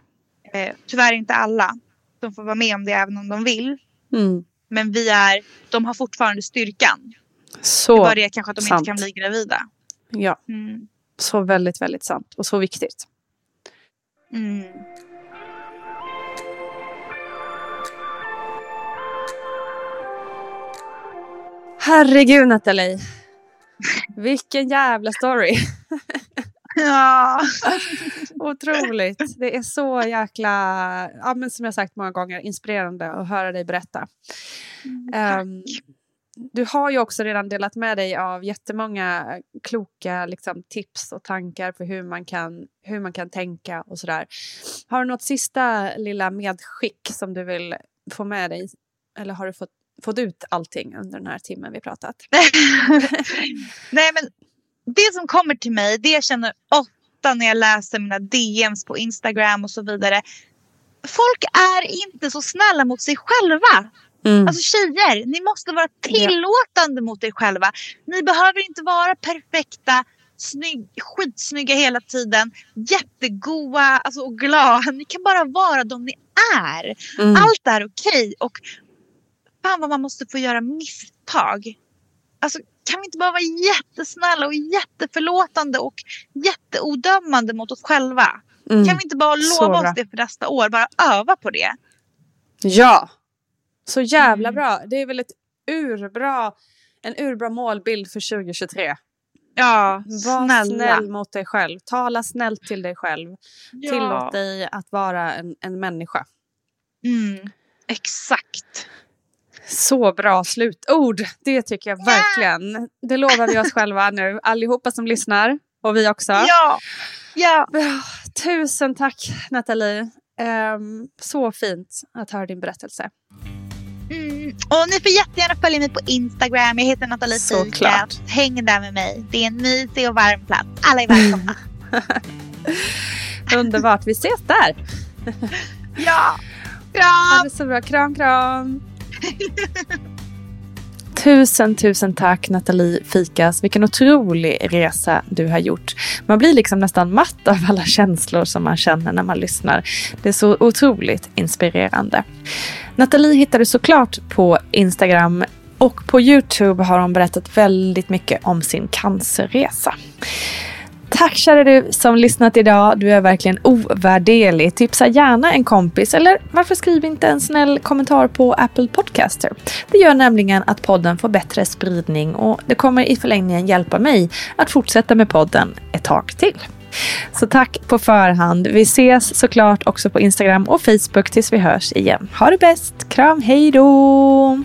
Eh, tyvärr inte alla som får vara med om det även om de vill. Mm. Men vi är, de har fortfarande styrkan. Så, Bara det kanske att de sant. inte kan bli gravida. ja, Mm. så väldigt, väldigt sant och så viktigt. Mm. Herregud Nathalie. Vilken jävla story. Ja. Otroligt. Det är så jäkla, ja, men som jag sagt många gånger, inspirerande att höra dig berätta. Ehm, du har ju också redan delat med dig av jättemånga kloka liksom, tips och tankar för hur man kan, hur man kan tänka och sådär. Har du något sista lilla medskick som du vill få med dig? Eller har du fått, fått ut allting under den här timmen vi pratat? Nej men det som kommer till mig, det jag känner ofta när jag läser mina DMs på Instagram och så vidare. Folk är inte så snälla mot sig själva. Mm. Alltså tjejer, ni måste vara tillåtande mot er själva. Ni behöver inte vara perfekta, snygg, skitsnygga hela tiden. Jättegoa alltså, och glada. Ni kan bara vara de ni är. Mm. Allt är okej. Och fan vad man måste få göra misstag. Alltså kan vi inte bara vara jättesnälla och jätteförlåtande och jätteodömande mot oss själva? Mm. Kan vi inte bara lova oss det för nästa år? Bara öva på det. Ja, så jävla Mm. bra. Det är väl ett urbra, en urbra målbild för 2023. Ja, Var snälla. snäll mot dig själv. Tala snällt till dig själv. Ja. Tillåt dig att vara en, en människa. Mm, exakt. Så bra slutord. Det tycker jag verkligen. Det lovar vi oss själva nu. Allihopa som lyssnar. Och vi också. Ja! ja. Tusen tack Nathalie. Um, så fint att höra din berättelse. Och ni får jättegärna följa mig på Instagram. Jag heter Nathalie Såklart. Häng där med mig. Det är en mysig och varm plats. Alla är välkomna. Underbart. Vi ses där. ja. Kram. Ha det så bra. Kram, kram. Tusen, tusen tack Nathalie Fikas. Vilken otrolig resa du har gjort. Man blir liksom nästan matt av alla känslor som man känner när man lyssnar. Det är så otroligt inspirerande. Nathalie hittar du såklart på Instagram och på Youtube har hon berättat väldigt mycket om sin cancerresa. Tack kära du som lyssnat idag. Du är verkligen ovärderlig. Tipsa gärna en kompis eller varför skriver inte en snäll kommentar på Apple Podcaster? Det gör nämligen att podden får bättre spridning och det kommer i förlängningen hjälpa mig att fortsätta med podden ett tag till. Så tack på förhand. Vi ses såklart också på Instagram och Facebook tills vi hörs igen. Ha det bäst. Kram, hej då!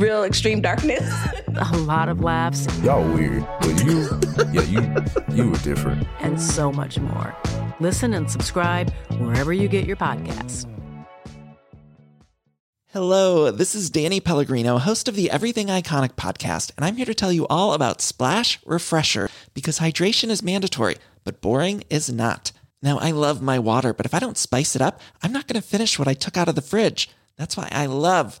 real extreme darkness. a lot of laughs. Y'all weird, but you, yeah, you, you were different. And so much more. Listen and subscribe wherever you get your podcasts. Hello, this is Danny Pellegrino, host of the Everything Iconic podcast, and I'm here to tell you all about Splash Refresher because hydration is mandatory, but boring is not. Now, I love my water, but if I don't spice it up, I'm not going to finish what I took out of the fridge. That's why I love